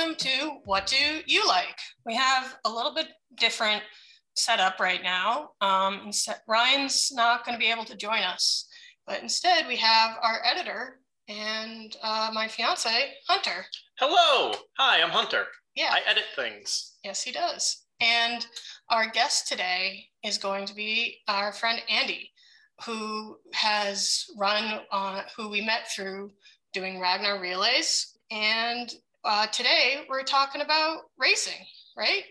welcome to What Do You Like? We have a little bit different setup right now. Um, Ryan's not going to be able to join us, but instead we have our editor and uh, my fiance, Hunter. Hello. Hi, I'm Hunter. Yeah. I edit things. Yes, he does. And our guest today is going to be our friend Andy, who has run on, who we met through doing Ragnar Relays. And uh, today we're talking about racing, right?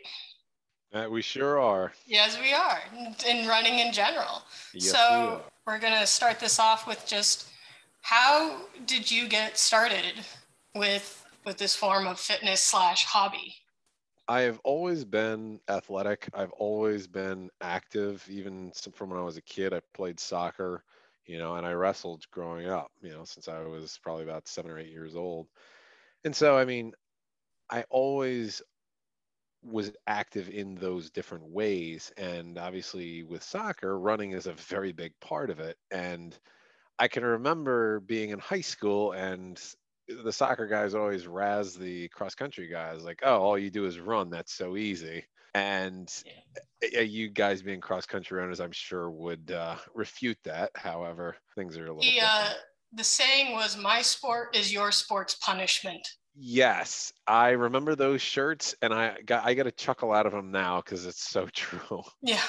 Uh, we sure are. Yes, we are, in running in general. Yes, we so are. we're going to start this off with just how did you get started with with this form of fitness slash hobby? I have always been athletic. I've always been active, even from when I was a kid. I played soccer, you know, and I wrestled growing up, you know, since I was probably about seven or eight years old. And so, I mean, I always was active in those different ways. And obviously, with soccer, running is a very big part of it. And I can remember being in high school and the soccer guys always razz the cross country guys like, oh, all you do is run. That's so easy. And uh, you guys being cross country runners, I'm sure would uh, refute that. However, things are a little different. The saying was, "My sport is your sport's punishment." Yes, I remember those shirts, and I got I get a chuckle out of them now because it's so true. Yeah,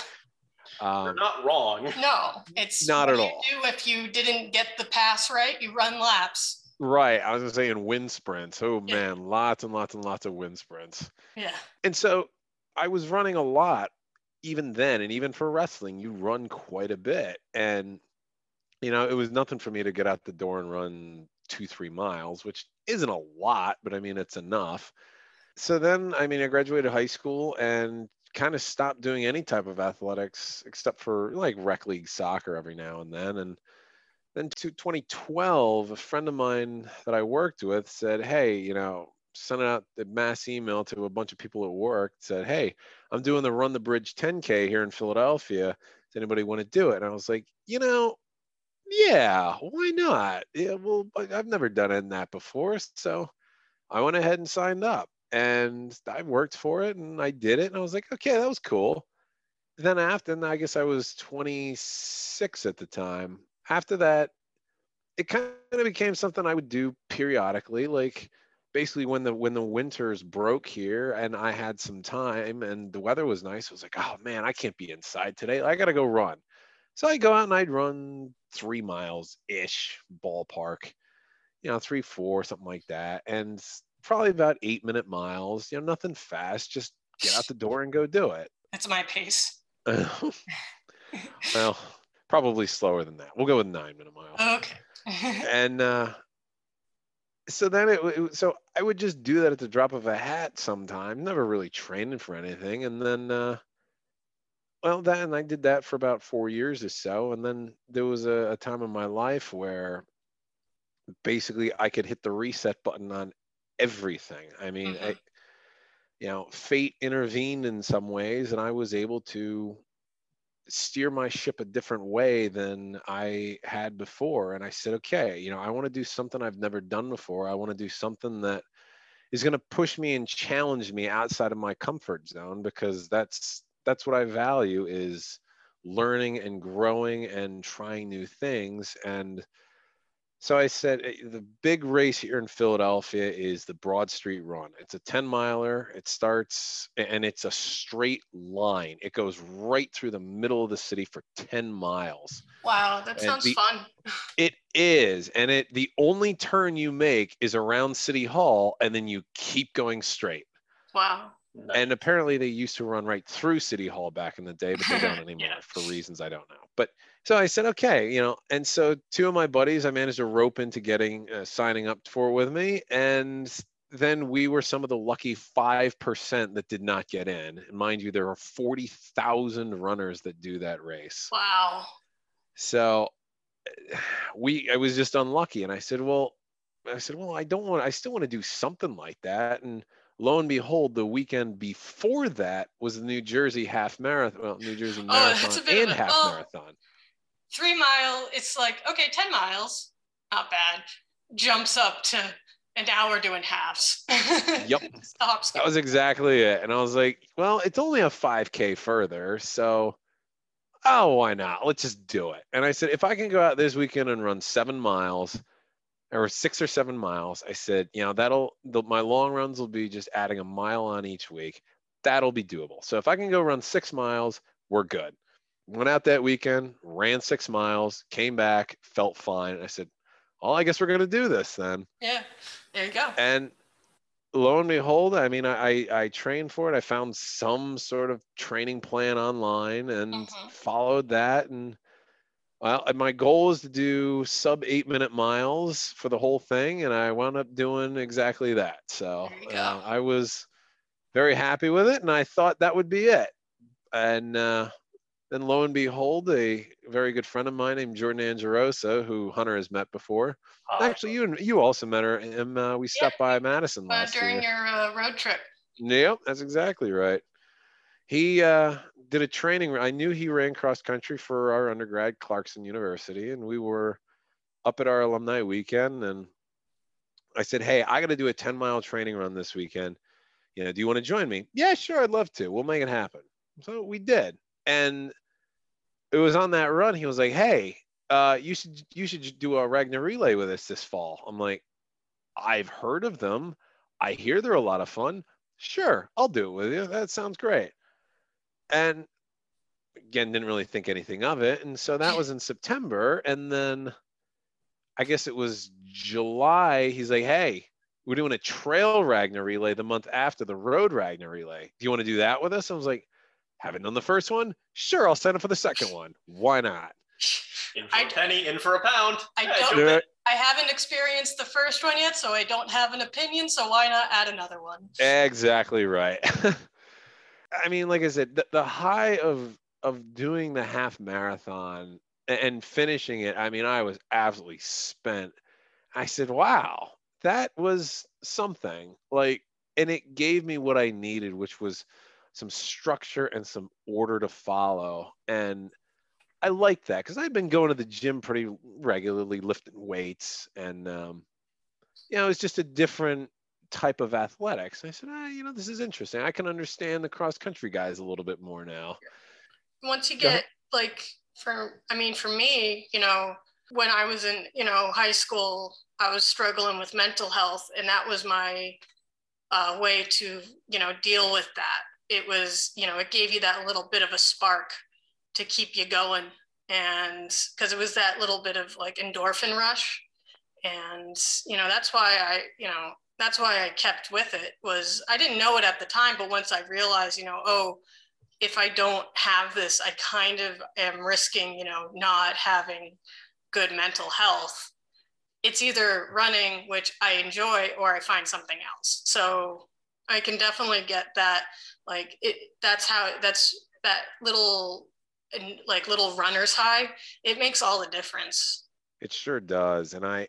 You're Um, not wrong. no, it's Not what at you all. Do if you didn't get the pass right, you run laps. right, I was gonna say in wind sprints. Oh Yeah. man, lots and lots and lots of wind sprints. Yeah, And so I was running a lot even then, and even for wrestling, you run quite a bit. And you know, it was nothing for me to get out the door and run two, three miles, which isn't a lot, but I mean, it's enough. So then, I mean, I graduated high school and kind of stopped doing any type of athletics except for like rec league soccer every now and then. And then to 2012, a friend of mine that I worked with said, Hey, you know, sent out the mass email to a bunch of people at work, said, Hey, I'm doing the Run the Bridge 10K here in Philadelphia. Does anybody want to do it? And I was like, You know, yeah, why not? Yeah, well, I've never done of that before. So I went ahead and signed up and I worked for it and I did it. And I was like, okay, that was cool. Then after, and I guess I was 26 at the time. After that, it kind of became something I would do periodically, like basically when the when the winters broke here and I had some time and the weather was nice, I was like, oh man, I can't be inside today. I gotta go run. So I go out and I'd run three miles ish ballpark, you know, three, four, something like that. And probably about eight minute miles, you know, nothing fast, just get out the door and go do it. that's my pace. well, probably slower than that. We'll go with nine minute miles. Okay. and uh, so then it, it so I would just do that at the drop of a hat sometime, never really training for anything. And then, uh, well, that and I did that for about four years or so. And then there was a, a time in my life where basically I could hit the reset button on everything. I mean, I, Mhm. you know, fate intervened in some ways, and I was able to steer my ship a different way than I had before. And I said, okay, you know, I want to do something I've never done before. I want to do something that is going to push me and challenge me outside of my comfort zone because that's that's what I value is learning and growing and trying new things and so I said eh, the big race here in Philadelphia is the Broad Street Run. It's a 10 miler. It starts and it's a straight line. It goes right through the middle of the city for 10 miles. wow, that And sounds the- fun. It is. And it the only turn you make is around City Hall and then you keep going straight. Wow. Nice. And apparently they used to run right through City Hall back in the day, but they don't anymore Yeah. for reasons I don't know. But so I said, okay, you know, and so two of my buddies I managed to rope into getting uh, signing up for with me, and then we were some of the lucky five percent that did not get in. And mind you, there are forty thousand runners that do that race. Wow. So we I was just unlucky and I said, well, I said, well, I don't want I still want to do something like that. And lo and behold, the weekend before that was the New Jersey half marathon, well, New Jersey Oh, marathon of and a- half well- marathon. Three mile, it's like, okay, 10 miles, not bad. Jumps up to an hour doing halves. Yep. That was exactly it. And I was like, well, it's only a 5K further. So, oh, why not? Let's just do it. And I said, if I can go out this weekend and run seven miles or six or seven miles, I said, you know, that'll, the, my long runs will be just adding a mile on each week. That'll be doable. So if I can go run six miles, we're good. Went out that weekend, ran six miles, came back, felt fine. I said, well, I guess we're going to do this then. Yeah. There you go. And lo and behold, I mean, I, I trained for it. I found some sort of training plan online and Mhm. followed that. And well, my goal was to do sub eight minute miles for the whole thing. And I wound up doing exactly that. So There you go. uh, I was very happy with it. And I thought that would be it. And uh, then lo and behold, a very good friend of mine named Jordan Angerosa, who Hunter has met before. Uh, Actually, you and you also met her. And uh, we stopped by Madison Uh, last during year. your uh, road trip. Yep, that's exactly right. He uh, did a training. I knew he ran cross country for our undergrad, Clarkson University, and we were up at our alumni weekend. And I said, "Hey, I got to do a 10 mile training run this weekend. You know, do you want to join me?" Yeah, sure, I'd love to. We'll make it happen. So we did, and it was on that run. He was like, "Hey, uh, you should you should do a Ragnar relay with us this fall." I'm like, "I've heard of them. I hear they're a lot of fun. Sure, I'll do it with you. That sounds great." And again, didn't really think anything of it. And so that was in September. And then I guess it was July. He's like, hey, we're doing a trail Ragnar relay the month after the road Ragnar relay. Do you want to do that with us? I was like, haven't done the first one? Sure, I'll sign up for the second one. Why not? in for I- a penny, in for a pound. I Yeah, don't- jump in. I haven't experienced the first one yet, so I don't have an opinion. So why not add another one? Exactly right. I mean, like I said, the, the high of of doing the half marathon and finishing it, I mean, I was absolutely spent. I said, "Wow, that was something." Like, and it gave me what I needed, which was some structure and some order to follow. And I liked that because I'd been going to the gym pretty regularly, lifting weights, and um, you know, it was just a different type of athletics. I said, ah, you know, this is interesting. I can understand the cross country guys a little bit more now. once you get like for i mean for me you know when i was in you know high school i was struggling with mental health and that was my uh, way to you know deal with that it was you know it gave you that little bit of a spark to keep you going and because it was that little bit of like endorphin rush and you know that's why i you know that's why i kept with it was i didn't know it at the time but once i realized you know oh if I don't have this, I kind of am risking, you know, not having good mental health. It's either running, which I enjoy, or I find something else. So I can definitely get that. Like it, that's how that's that little, like little runner's high. It makes all the difference. It sure does. And I,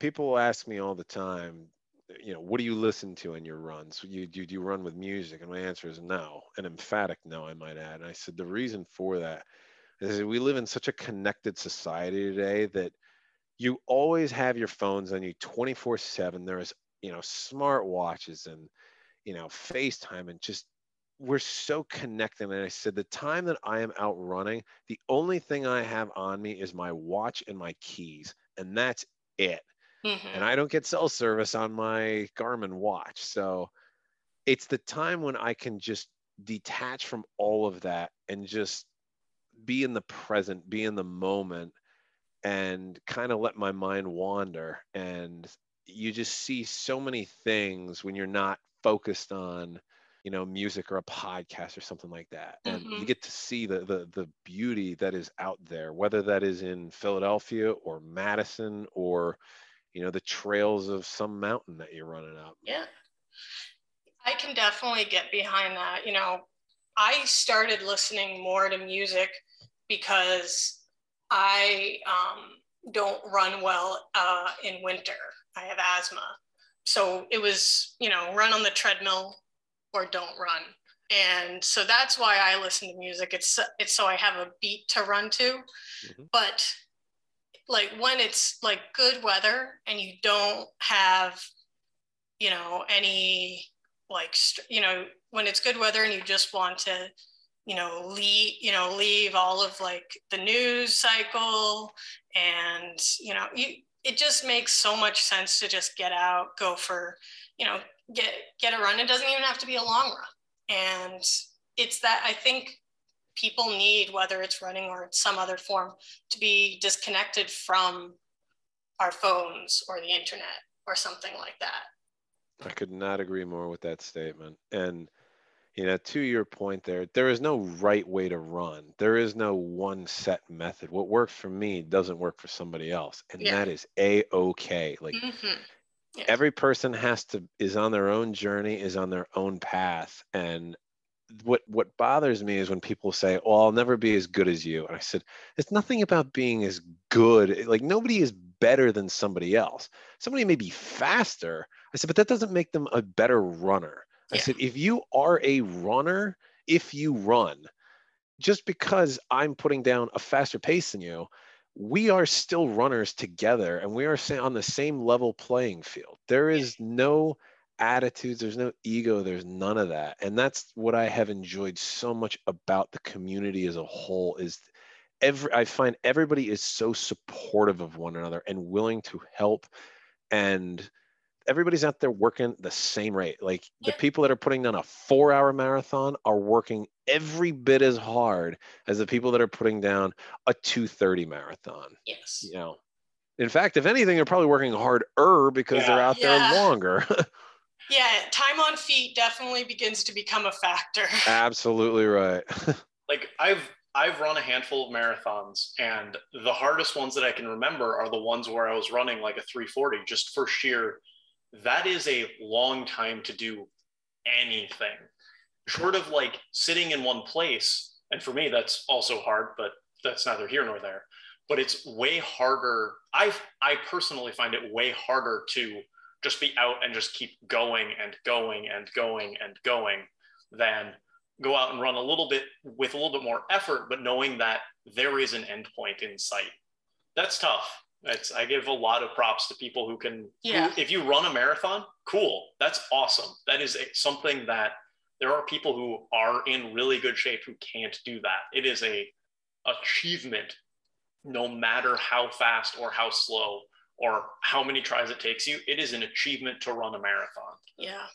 people ask me all the time, you know, what do you listen to in your runs? You do, do you run with music? And my answer is no, an emphatic no, I might add. And I said the reason for that is that we live in such a connected society today that you always have your phones on you 24 7 there's you know smart watches and you know facetime and just we're so connected and i said the time that i am out running the only thing i have on me is my watch and my keys and that's it Mhm. and i don't get cell service on my garmin watch so it's the time when i can just detach from all of that and just be in the present be in the moment and kind of let my mind wander and you just see so many things when you're not focused on you know music or a podcast or something like that and you Mhm. get to see the, the the beauty that is out there whether that is in philadelphia or madison or you know the trails of some mountain that you're running up Yeah. I can definitely get behind that. You know, I started listening more to music because I um, don't run well uh, in winter. I have asthma. So it was, you know, run on the treadmill or don't run. And so that's why I listen to music. It's it's so I have a beat to run to. Mhm. But like when it's like good weather and you don't have you know, any like, you know, when it's good weather and you just want to, you know, leave, you know, leave all of like the news cycle and, you know, you, it just makes so much sense to just get out, go for, you know, get, get a run. It doesn't even have to be a long run. And it's that I think people need, whether it's running or some other form, to be disconnected from our phones or the internet or something like that. I could not agree more with that statement. And you know, to your point there, there is no right way to run. There is no one set method. What works for me doesn't work for somebody else. And yeah. that is a okay. Like mm-hmm. yeah. every person has to is on their own journey, is on their own path. And what what bothers me is when people say, "Oh, I'll never be as good as you." And I said, "It's nothing about being as good. Eh, like nobody is better than somebody else. Somebody may be faster." I said, "But that doesn't make them a better runner." I said, if you are a runner, if you run, just because I'm putting down a faster pace than you, we are still runners together and we are on the same level playing field. There is no attitudes, there's no ego, there's none of that. And that's what I have enjoyed so much about the community as a whole is every I find everybody is so supportive of one another and willing to help and everybody's out there working the same rate. Like the people that are putting down a four hour marathon are working every bit as hard as the people that are putting down a 230 marathon. Yes. You know, in fact, if anything, they're probably working harder because yeah. they're out yeah. there longer. yeah. Time on feet definitely begins to become a factor. Absolutely right. like I've, I've run a handful of marathons, and the hardest ones that I can remember are the ones where I was running like a 340 just for sheer that is a long time to do anything short of like sitting in one place and for me that's also hard but that's neither here nor there but it's way harder i i personally find it way harder to just be out and just keep going and going and going and going than go out and run a little bit with a little bit more effort but knowing that there is an endpoint in sight that's tough I give a lot of props to people who can. Yeah. Who, if you run a marathon, cool. That's awesome. That is a, something that there are people who are in really good shape who can't do that. It is a achievement, no matter how fast or how slow or how many tries it takes you. It is an achievement to run a marathon. Yeah,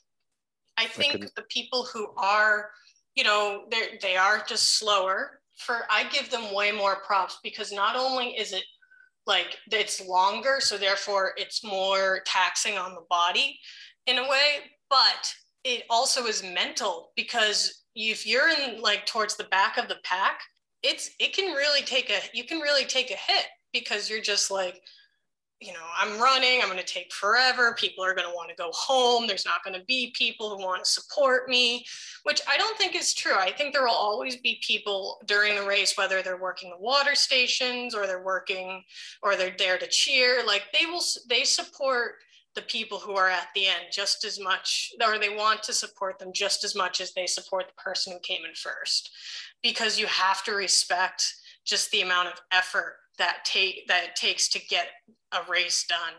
I think I the people who are, you know, they they are just slower. For I give them way more props because not only is it like it's longer so therefore it's more taxing on the body in a way but it also is mental because if you're in like towards the back of the pack it's it can really take a you can really take a hit because you're just like you know, I'm running, I'm going to take forever. People are going to want to go home. There's not going to be people who want to support me, which I don't think is true. I think there will always be people during the race, whether they're working the water stations or they're working or they're there to cheer. Like they will, they support the people who are at the end just as much, or they want to support them just as much as they support the person who came in first, because you have to respect just the amount of effort that take that it takes to get a race done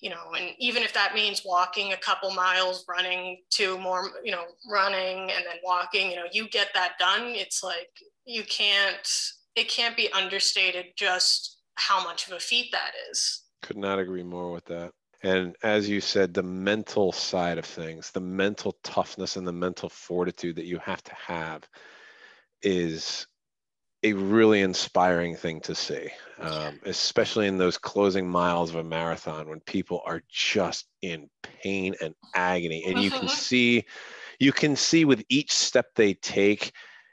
you know and even if that means walking a couple miles running two more you know running and then walking you know you get that done it's like you can't it can't be understated just how much of a feat that is. Could not agree more with that. And as you said the mental side of things the mental toughness and the mental fortitude that you have to have is a really inspiring thing to see, um, especially in those closing miles of a marathon when people are just in pain and agony, and you can uh-huh. see, you can see with each step they take,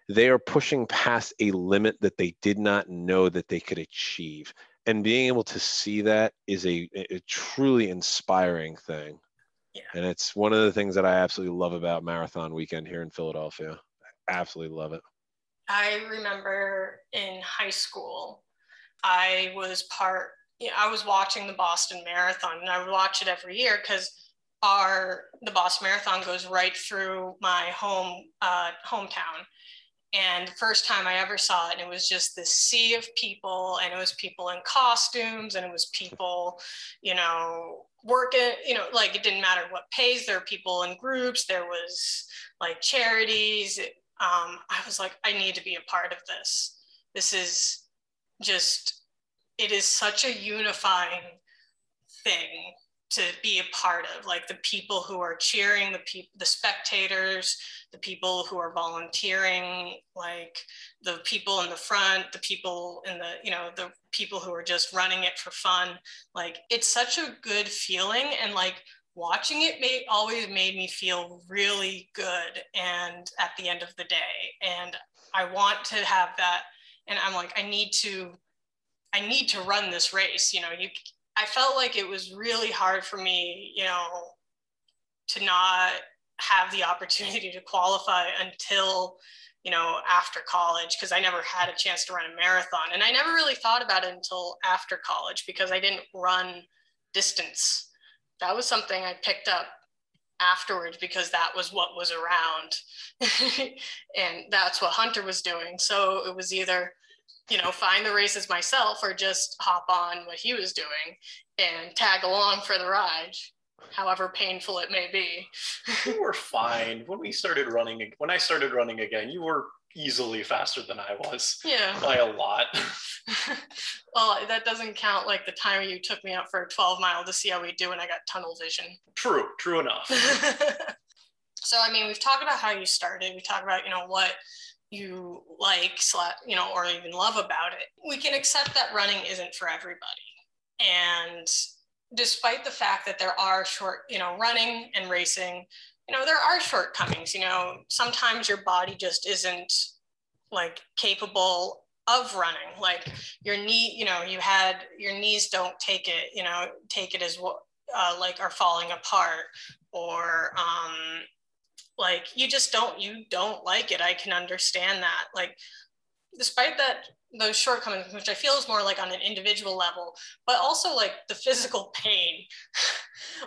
they are pushing past a limit that they did not know that they could achieve, and being able to see that is a, a truly inspiring thing. Yeah. And it's one of the things that I absolutely love about Marathon Weekend here in Philadelphia. I absolutely love it. I remember in high school, I was part, you know, I was watching the Boston Marathon and I would watch it every year because our the Boston Marathon goes right through my home uh, hometown. And the first time I ever saw it, and it was just this sea of people, and it was people in costumes, and it was people, you know, working, you know, like it didn't matter what pays. There were people in groups. There was like charities. Um, I was like, I need to be a part of this. This is just, it is such a unifying thing to be a part of like the people who are cheering the people the spectators the people who are volunteering like the people in the front the people in the you know the people who are just running it for fun like it's such a good feeling and like watching it made always made me feel really good and at the end of the day and i want to have that and i'm like i need to i need to run this race you know you I felt like it was really hard for me, you know, to not have the opportunity to qualify until, you know, after college because I never had a chance to run a marathon. And I never really thought about it until after college because I didn't run distance. That was something I picked up afterwards because that was what was around. and that's what Hunter was doing. So it was either you know, find the races myself or just hop on what he was doing and tag along for the ride, however painful it may be. you were fine. When we started running, when I started running again, you were easily faster than I was. Yeah. By a lot. well, that doesn't count like the time you took me out for a 12 mile to see how we do and I got tunnel vision. True, true enough. so, I mean, we've talked about how you started. We talked about, you know, what you like, you know, or even love about it. We can accept that running isn't for everybody. And despite the fact that there are short, you know, running and racing, you know, there are shortcomings. You know, sometimes your body just isn't like capable of running. Like your knee, you know, you had your knees don't take it, you know, take it as what uh, like are falling apart or um, like you just don't you don't like it. I can understand that. Like despite that those shortcomings which i feel is more like on an individual level but also like the physical pain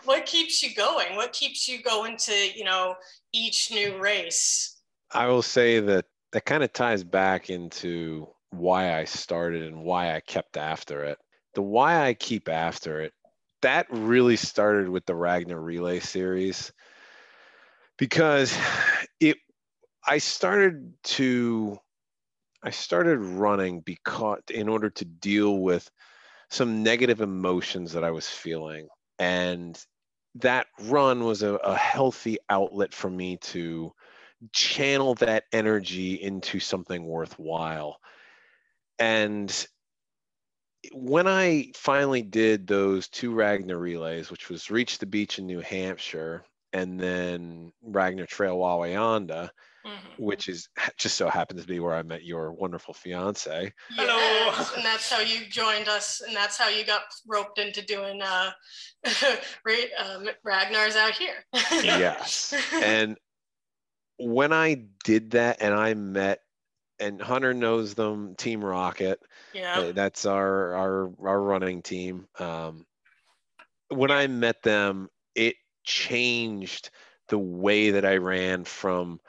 what keeps you going? What keeps you going to you know each new race? I will say that that kind of ties back into why i started and why i kept after it. The why i keep after it that really started with the ragnar relay series because it I started to I started running because in order to deal with some negative emotions that I was feeling. And that run was a, a healthy outlet for me to channel that energy into something worthwhile and when I finally did those two Ragnar relays, which was reach the beach in New Hampshire and then Ragnar Trail Wawayanda, mm-hmm. which is just so happens to be where I met your wonderful fiance. Hello. Yes, and that's how you joined us, and that's how you got roped into doing uh, uh Ragnar's out here. yes, and when I did that, and I met, and Hunter knows them, Team Rocket. Yeah, that's our our our running team. Um, when I met them, it changed the way that I ran from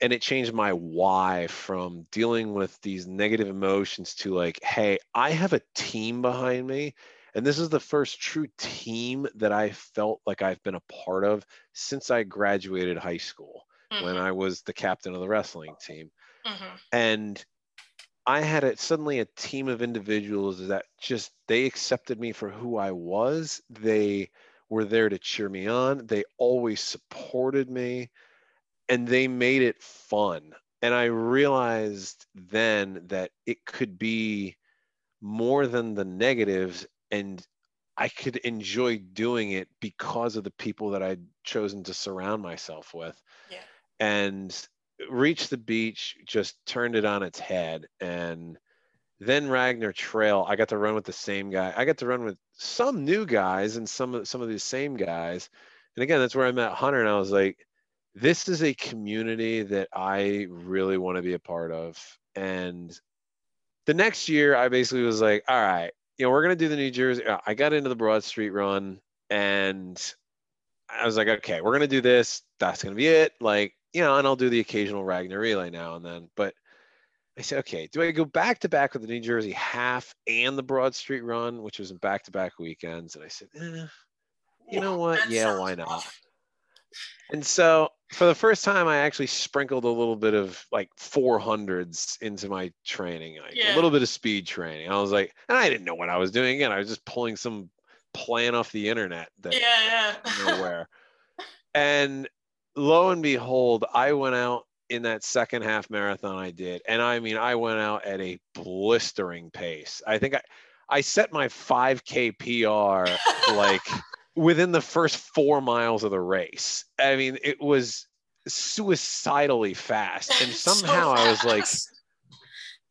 and it changed my why from dealing with these negative emotions to like hey i have a team behind me and this is the first true team that i felt like i've been a part of since i graduated high school mm-hmm. when i was the captain of the wrestling team mm-hmm. and i had a, suddenly a team of individuals that just they accepted me for who i was they were there to cheer me on. They always supported me and they made it fun. And I realized then that it could be more than the negatives and I could enjoy doing it because of the people that I'd chosen to surround myself with. Yeah. And Reach the Beach just turned it on its head and then Ragnar Trail, I got to run with the same guy. I got to run with some new guys and some of some of these same guys. And again, that's where I met Hunter, and I was like, this is a community that I really want to be a part of. And the next year, I basically was like, all right, you know, we're gonna do the New Jersey. Uh, I got into the Broad Street Run, and I was like, okay, we're gonna do this. That's gonna be it. Like, you know, and I'll do the occasional Ragnar relay now and then, but I said, okay, do I go back to back with the New Jersey half and the Broad Street run, which was in back to back weekends? And I said, eh, you know what? That Yeah, why not? And so for the first time, I actually sprinkled a little bit of like 400s into my training, like Yeah. a little bit of speed training. I was like, and I didn't know what I was doing. Again, I was just pulling some plan off the internet that Yeah, yeah. nowhere. and lo and behold, I went out in that second half marathon I did. And I mean, I went out at a blistering pace. I think I, I set my 5K PR like within the first four miles of the race. I mean, it was suicidally fast. And So somehow I was like.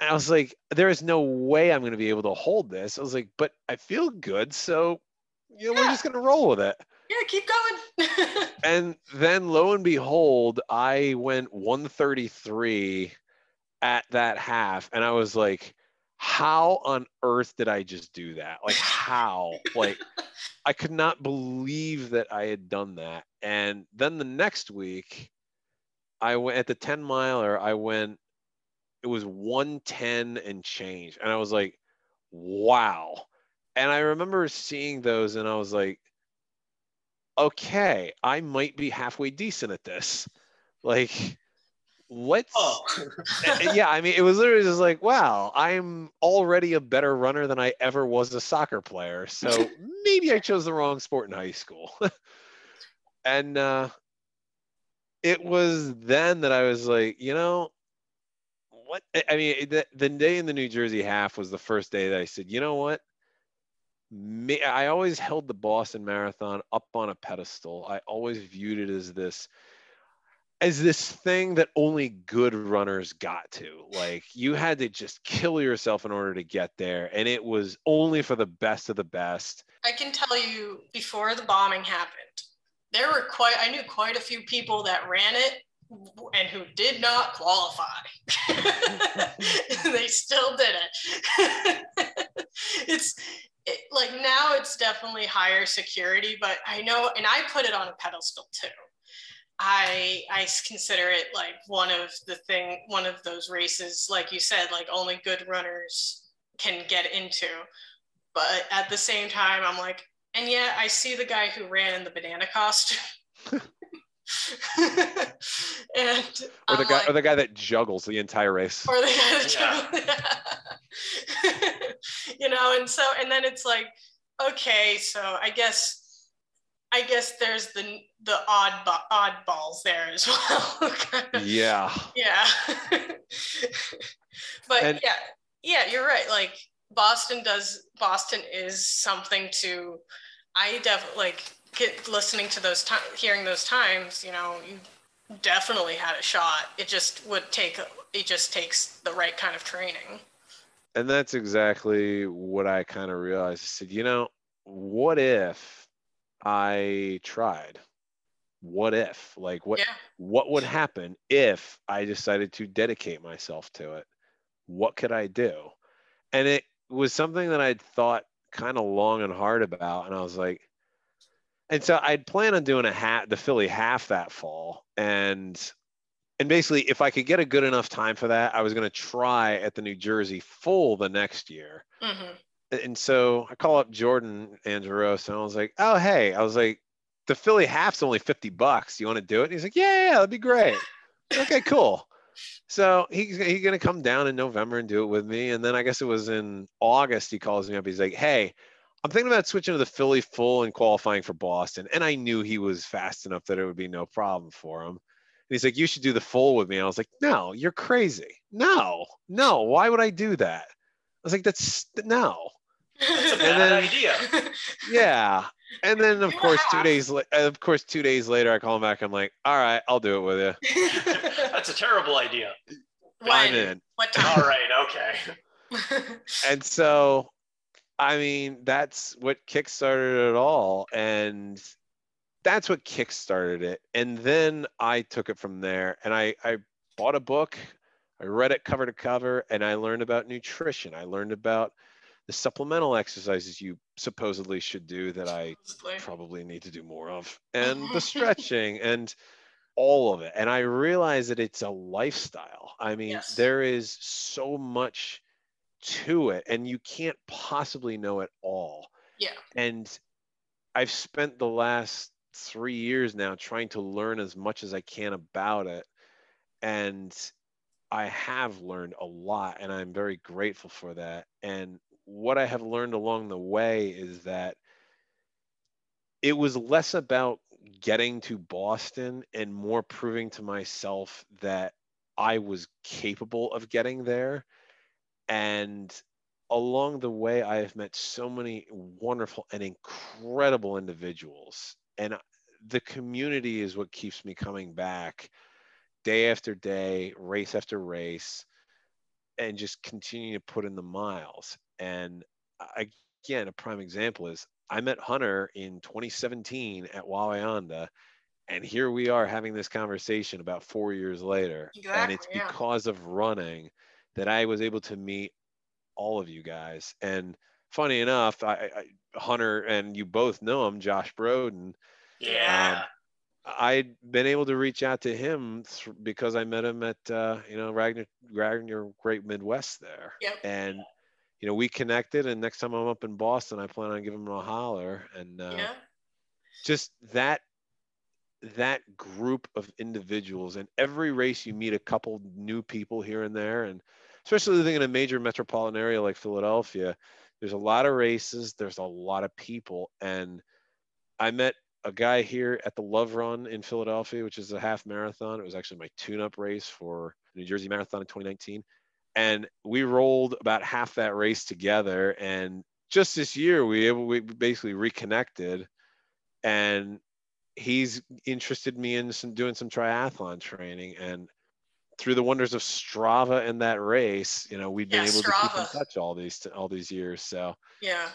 I was like, there is no way I'm going to be able to hold this. I was like, but I feel good. So, you know, we're just going to roll with it. Yeah, keep going. And then lo and behold, I went 133 at that half. And I was like, how on earth did I just do that? Like, how? like, I could not believe that I had done that. And then the next week, I went at the 10 miler, I went, it was 110 and change. And I was like, wow. And I remember seeing those and I was like, okay, I might be halfway decent at this. Like, let's. Oh, yeah, I mean, it was literally just like, wow, I'm already a better runner than I ever was a soccer player. So maybe I chose the wrong sport in high school. and uh, it was then that I was like, you know, what? I- I mean, the, the day in the New Jersey half was the first day that I said, you know what? I always held the Boston Marathon up on a pedestal. I always viewed it as this as this thing that only good runners got to. Like you had to just kill yourself in order to get there, and it was only for the best of the best. I can tell you before the bombing happened, there were quite, I knew quite a few people that ran it and who did not qualify. they still did it. it's it, like now it's definitely higher security, but I know, and I put it on a pedestal too. I I consider it like one of the thing, one of those races, like you said, like only good runners can get into. But at the same time, I'm like, and yet I see the guy who ran in the banana costume. and Or the I'm guy, like, or the guy that juggles the entire race. or the guy that you know, and so and then it's like, okay, so I guess I guess there's the the odd oddballs there as well. Yeah. yeah. but And- yeah, yeah, you're right. Like Boston does Boston is something to I definitely like get listening to those times hearing those times, you know, you definitely had a shot. It just would take it just takes the right kind of training. And that's exactly what I kind of realized. I said, you know, what if I tried? What if? Like what Yeah. what would happen if I decided to dedicate myself to it? What could I do? And it was something that I'd thought kind of long and hard about. And I was like, and so I'd plan on doing a hat, the Philly half that fall. And and basically if I could get a good enough time for that, I was going to try at the New Jersey full the next year. hmm And so I call up Jordan Angeros and I was like, oh, hey, I was like, the Philly half's only 50 bucks. You want to do it? And he's like, yeah, yeah, that'd be great. okay, cool. So he's, he's going to come down in November and do it with me. And then I guess it was in August, he calls me up. He's like, hey, I'm thinking about switching to the Philly full and qualifying for Boston. And I knew he was fast enough that it would be no problem for him. And he's like, you should do the full with me. I was like, no, you're crazy. No, no, why would I do that? I was like, that's no. That's a And bad then- idea. Yeah. And then of You course two days la- of course two days later I call him back. I'm like, all right, I'll do it with you. That's a terrible idea. I'm in. What All time? right, okay. And so I mean, that's what kickstarted it all. And that's what kickstarted it. And then I took it from there and I, I bought a book. I read it cover to cover and I learned about nutrition. I learned about the supplemental exercises you supposedly should do that I probably need to do more of and the stretching and all of it and i realize that it's a lifestyle i mean Yes. there is so much to it and you can't possibly know it all Yeah. and I've spent the last three years now trying to learn as much as I can about it. And I have learned a lot, and I'm very grateful for that. And what I have learned along the way is that it was less about getting to Boston and more proving to myself that I was capable of getting there. And along the way, I have met so many wonderful and incredible individuals. And the community is what keeps me coming back day after day, race after race, and just continue to put in the miles. And again, a prime example is I met Hunter in 2017 at Wawayanda, and here we are having this conversation about four years later. Exactly, and it's yeah. because of running that I was able to meet all of you guys. And funny enough, I, I Hunter and you both know him, Josh Broden. Yeah. Um, I'd been able to reach out to him th- because I met him at uh, you know Ragnar Ragnar Great Midwest there, Yep. and you know we connected. And next time I'm up in Boston, I plan on giving him a holler. And uh, yeah. just that that group of individuals, and every race you meet a couple new people here and there, and especially living in a major metropolitan area like Philadelphia, there's a lot of races, there's a lot of people, and I met a guy here at the Love Run in Philadelphia, which is a half marathon. It was actually my tune-up race for New Jersey Marathon in 2019, and we rolled about half that race together. And just this year, we we basically reconnected, and he's interested me in some doing some triathlon training and through the wonders of Strava and that race, you know, we've been Yeah, able to keep in touch all these all these years. So Yeah.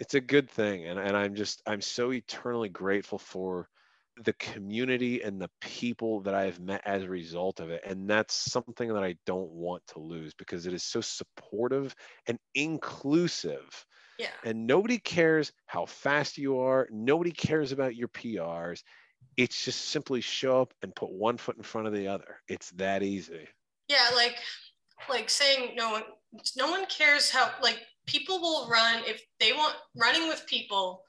it's a good thing and, and i'm just i'm so eternally grateful for the community and the people that i've met as a result of it and that's something that i don't want to lose because it is so supportive and inclusive Yeah. and nobody cares how fast you are nobody cares about your prs it's just simply show up and put one foot in front of the other. It's that easy. Yeah, like like saying no one no one cares how like people will run if they want running with people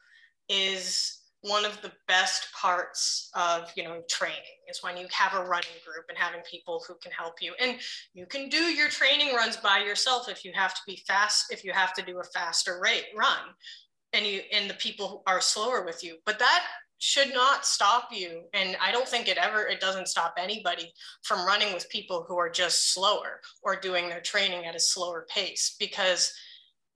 is one of the best parts of you know training is when you have a running group and having people who can help you. And you can do your training runs by yourself if you have to be fast if you have to do a faster rate run. And you and the people are slower with you. But that should not stop you. And i don't think it ever it doesn't stop anybody from running with people who are just slower or doing their training at a slower pace because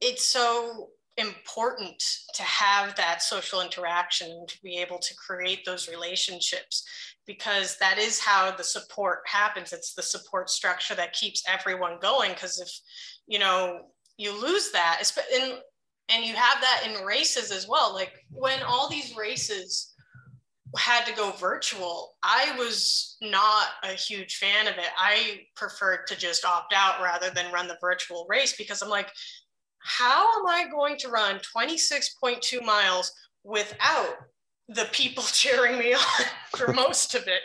it's so important to have that social interaction and to be able to create those relationships because that is how the support happens. It's the support structure that keeps everyone going because if you know you lose that and and you have that in races as well. Like when all these races had to go virtual i was not a huge fan of it. I preferred to just opt out rather than run the virtual race because i'm like how am i going to run 26.2 miles without the people cheering me on for most of it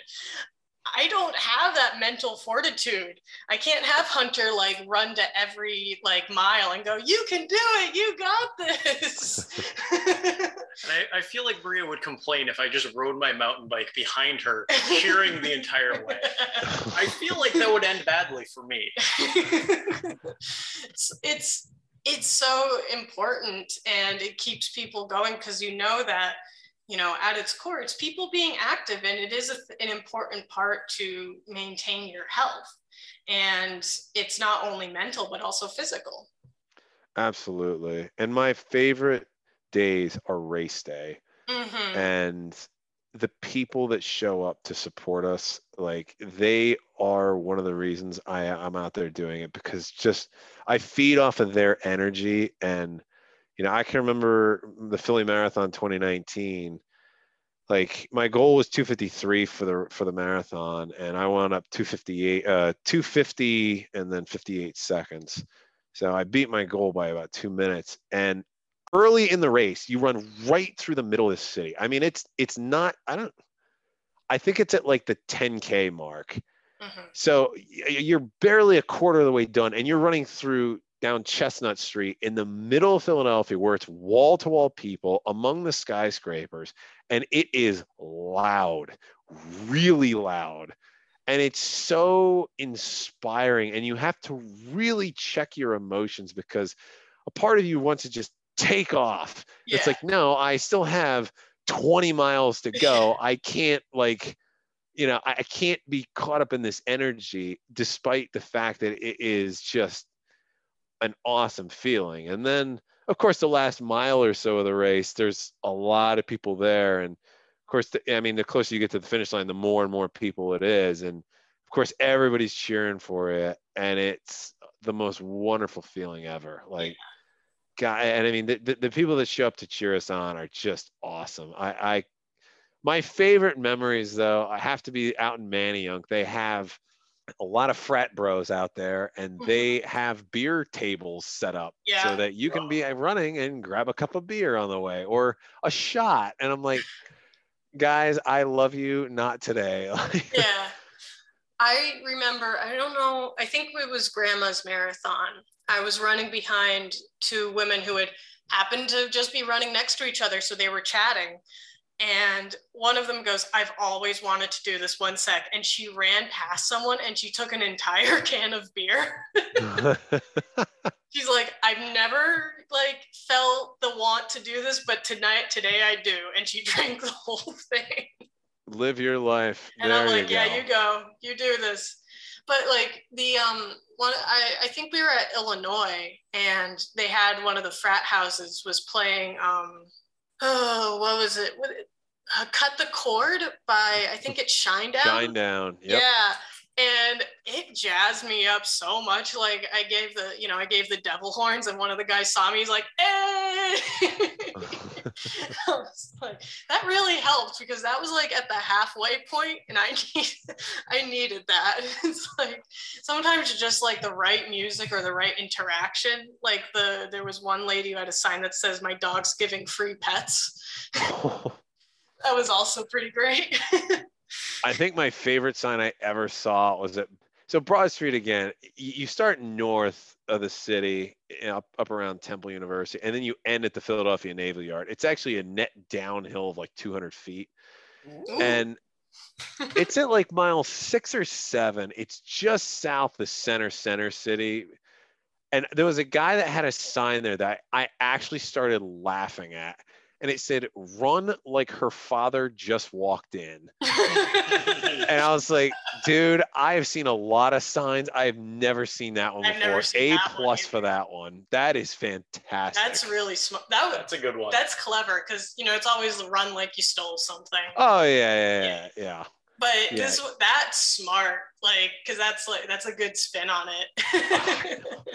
I don't have that mental fortitude. I can't have Hunter like run to every like mile and go, "You can do it. You got this." And I, I feel like Maria would complain if I just rode my mountain bike behind her, cheering the entire way. I feel like that would end badly for me. it's, it's it's so important and it keeps people going because you know that you know at its core it's people being active and it is a, an important part to maintain your health. And it's not only mental but also physical. Absolutely. And my favorite days are race day. Mhm. and the people that show up to support us like they are one of the reasons I, i'm out there doing it because just i feed off of their energy and you know i can remember the philly marathon 2019 like my goal was 253 for the for the marathon and i wound up 258 uh 250 and then 58 seconds. So i beat my goal by about two minutes. And early in the race you run right through the middle of the city. I mean it's it's not i don't i think it's at like the 10k mark. Mhm. so you're barely a quarter of the way done and you're running through down Chestnut Street in the middle of Philadelphia, where it's wall to wall people among the skyscrapers, and it is loud, really loud. And it's so inspiring. And you have to really check your emotions because a part of you wants to just take off. Yeah. It's like, no, I still have 20 miles to go. I can't, like, you know, I, I can't be caught up in this energy despite the fact that it is just an awesome feeling. And then, of course, the last mile or so of the race, there's a lot of people there. And of course, the, I mean, the closer you get to the finish line, the more and more people it is. And of course, everybody's cheering for it. And it's the most wonderful feeling ever. Like, God, and I mean, the, the, the people that show up to cheer us on are just awesome. I, I, my favorite memories, though, I have to be out in Manayunk. They have a lot of frat bros out there and mm-hmm. they have beer tables set up yeah. so that you can be uh, running and grab a cup of beer on the way or a shot and i'm like guys i love you not today. Yeah. I remember i don't know i think it was grandma's marathon. I was running behind two women who had happened to just be running next to each other so they were chatting and one of them goes, I've always wanted to do this one sec. And she ran past someone and she took an entire can of beer. She's like, I've never like felt the want to do this, but tonight, today I do. And she drank the whole thing. Live your life. And there I'm like, you yeah, you go, you do this. But like the um one I, I think we were at Illinois and they had one of the frat houses was playing um oh, what was it? What, uh, Cut the Cord by, I think it's Shinedown. Shine Down. Yep. Yeah. And it jazzed me up so much. Like I gave the, you know, I gave the devil horns, and one of the guys saw me. He's like, eh. "Hey!" like, that really helped because that was like at the halfway point, and I need, I needed that. It's like sometimes just like the right music or the right interaction. Like the there was one lady who had a sign that says, "My dog's giving free pets." that was also pretty great. I think my favorite sign I ever saw was at so Broad Street again. You start north of the city, eh, up up around Temple University, and then you end at the Philadelphia Naval Yard. It's actually a net downhill of like 200 feet, Ooh. and it's at like mile six or seven. It's just south the center center city. And there was a guy that had a sign there that I actually started laughing at and it said run like her father just walked in. And i was like dude i have seen a lot of signs. I have never seen that one before. a plus for that one. That is fantastic. that's really smart that was, that's a good one. that's clever because you know it's always the run like you stole something. Oh yeah yeah yeah, yeah. yeah. But yeah. this that's smart like because that's like that's a good spin on it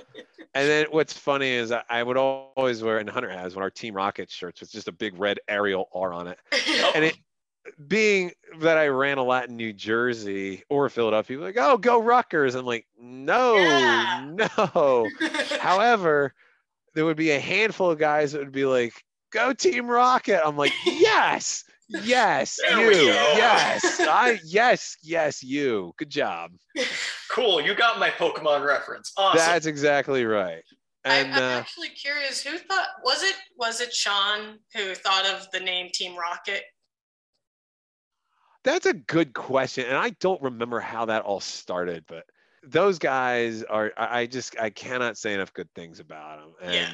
And then what's funny is I would always wear, and Hunter has one our Team Rocket shirts with just a big red Ariel R on it. and it being that I ran a lot in New Jersey or Philadelphia, people like, oh, go Rutgers. I'm like, no, yeah. no. However, there would be a handful of guys that would be like, go Team Rocket. I'm like, yes, yes, there you, yes, I, yes, yes, you. Good job. Cool. You got my Pokemon reference. Awesome. That's exactly right. And, I, am uh, actually curious. Who thought was it? Was it Sean who thought of the name Team Rocket? That's a good question, and I don't remember how that all started, but those guys are. I just I cannot say enough good things about them, and yeah.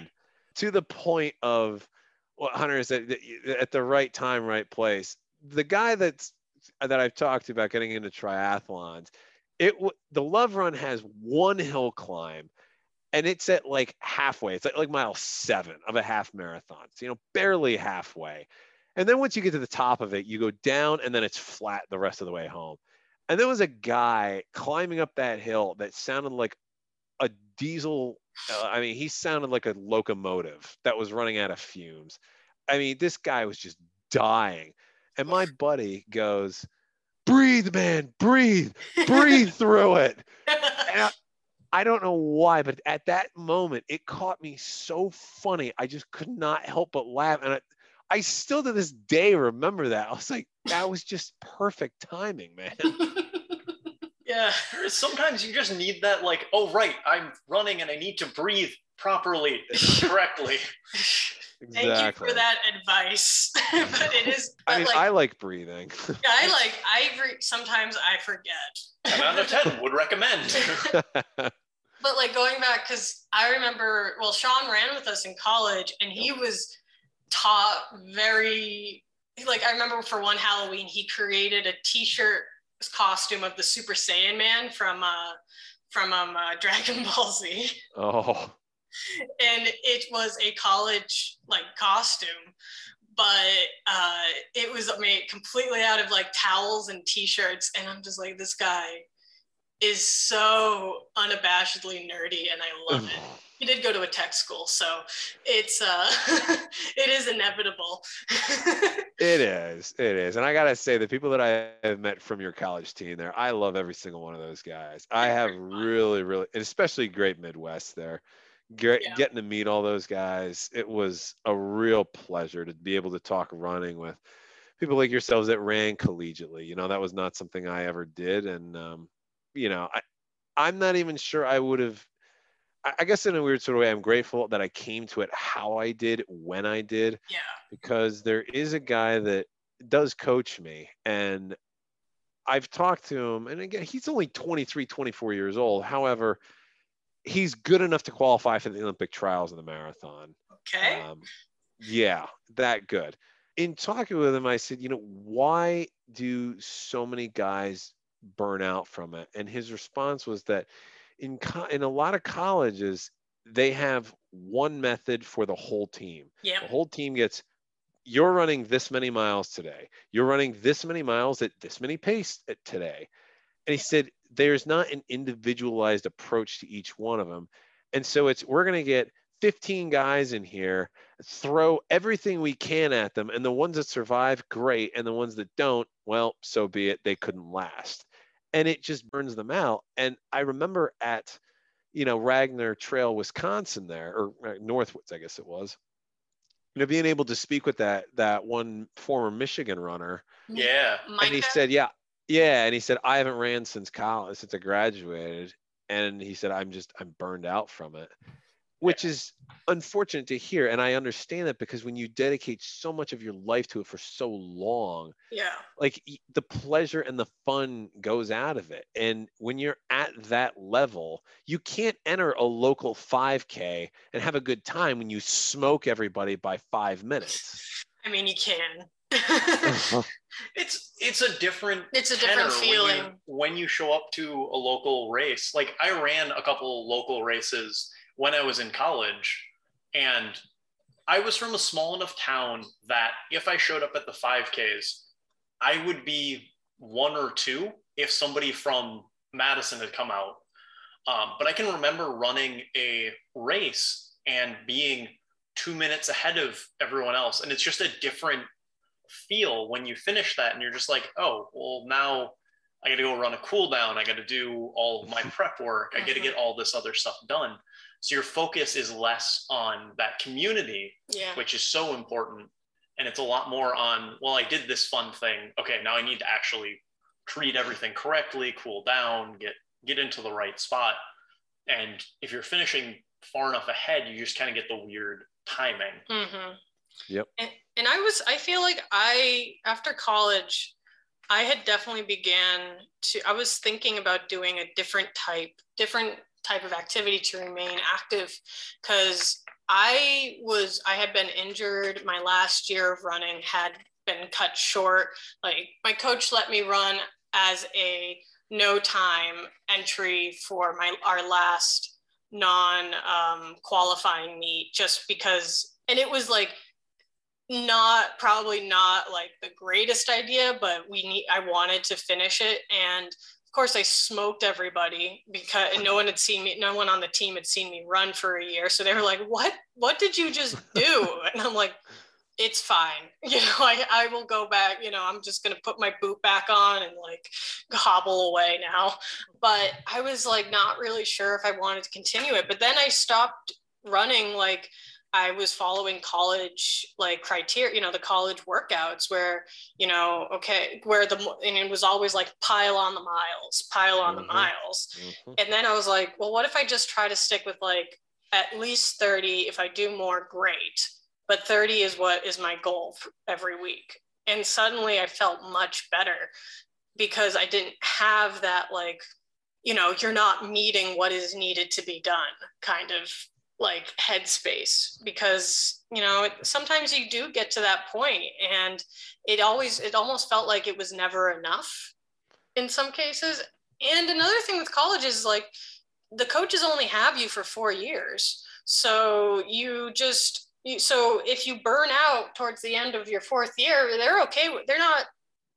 to the point of what Hunter said at the right time, right place. The guy that's that I've talked to about getting into triathlons, it the Love Run has one hill climb, and it's at like halfway. It's like like mile seven of a half marathon. So, you know, barely halfway. And then once you get to the top of it, you go down, and then it's flat the rest of the way home. And there was a guy climbing up that hill that sounded like a diesel. Uh, I mean, he sounded like a locomotive that was running out of fumes. I mean, this guy was just dying. And my buddy goes, breathe, man, breathe, breathe through it. And I, I don't know why, but at that moment, it caught me so funny. I just could not help but laugh. And I, I still to this day remember that. I was like, that was just perfect timing, man. yeah. Sometimes you just need that, like, oh, right, I'm running and I need to breathe properly, correctly. Exactly. Thank you for that advice. but it is. I mean, like, I like breathing. I like. I sometimes I forget. Ten out of ten would recommend. but like going back, because I remember, well, Sean ran with us in college, and he was taught very. Like I remember for one Halloween, he created a T-shirt costume of the Super Saiyan Man from uh from um uh, Dragon Ball Z. Oh and it was a college like costume but uh, it was made completely out of like towels and t-shirts and i'm just like this guy is so unabashedly nerdy and i love it he did go to a tech school so it's uh it is inevitable it is it is and i gotta say the people that i have met from your college team there i love every single one of those guys i have really really and especially great midwest there Get, yeah. getting to meet all those guys. It was a real pleasure to be able to talk running with people like yourselves that ran collegiately. You know, that was not something I ever did. And, um, you know, I, I'm not even sure I would have. I guess in a weird sort of way, I'm grateful that I came to it how I did when I did. Yeah. Because there is a guy that does coach me, and I've talked to him, and again, he's only 23, 24 years old. However, he's good enough to qualify for the Olympic trials in the marathon. Okay. Um, yeah, that good. In talking with him, I said, you know, why do so many guys burn out from it? And his response was that in co- in a lot of colleges, they have one method for the whole team. Yeah. The whole team gets you're running this many miles today. You're running this many miles at this many pace today. And he said there's not an individualized approach to each one of them. And so it's we're going to get 15 guys in here, throw everything we can at them. And the ones that survive, great. And the ones that don't, well, so be it. They couldn't last. And it just burns them out. And I remember at, you know, Ragnar Trail, Wisconsin, there, or uh, Northwoods, I guess it was. You know, being able to speak with that that one former Michigan runner. Yeah. And he said, Yeah, yeah, and he said I haven't ran since college, since I graduated, and he said I'm just I'm burned out from it, which is unfortunate to hear, and I understand that because when you dedicate so much of your life to it for so long, yeah, like the pleasure and the fun goes out of it, and when you're at that level, you can't enter a local 5K and have a good time when you smoke everybody by five minutes. I mean, you can. Uh-huh. it's it's a different it's a different feeling when you, when you, show up to a local race. Like i ran a couple local races when i was in college and i was from a small enough town that if i showed up at the 5ks i would be one or two if somebody from madison had come out um, but i can remember running a race and being two minutes ahead of everyone else and it's just a different feel when you finish that and you're just like, oh, well, now I got to go run a cool down. I got to do all of my prep work. I got to get all this other stuff done. So your focus is less on that community, yeah. which is so important. And it's a lot more on, well, I did this fun thing. Okay, now I need to actually treat everything correctly, cool down, get get into the right spot. And if you're finishing far enough ahead, you just kind of get the weird timing. Mm-hmm. Yep. And, and I was, I feel like I, after college, I had definitely began to, I was thinking about doing a different type, different type of activity to remain active because I was, I had been injured. My last year of running had been cut short. Like my coach let me run as a no time entry for my, our last non um, qualifying meet just because, and it was like, not probably not like the greatest idea, but we need I wanted to finish it and course I smoked everybody because no one had seen me no one on the team had seen me run for a year. So they were like what what did you just do? And I'm like it's fine. You know I, I will go back you know i'm just going to put my boot back on and like hobble away now. But i was like not really sure if i wanted to continue it. But then i stopped running like I was following college like criteria, you know, the college workouts where, you know, okay, where the, and it was always like pile on the miles, pile on mm-hmm. the miles. Mm-hmm. And then I was like, well, what if I just try to stick with like at least 30. If I do more, great. But 30 is what is my goal every week. And suddenly I felt much better because I didn't have that, like, you know, you're not meeting what is needed to be done kind of like headspace because you know sometimes you do get to that point and it always it almost felt like it was never enough in some cases. And another thing with college is like the coaches only have you for four years. So you just you, so if you burn out towards the end of your fourth year they're okay with they're not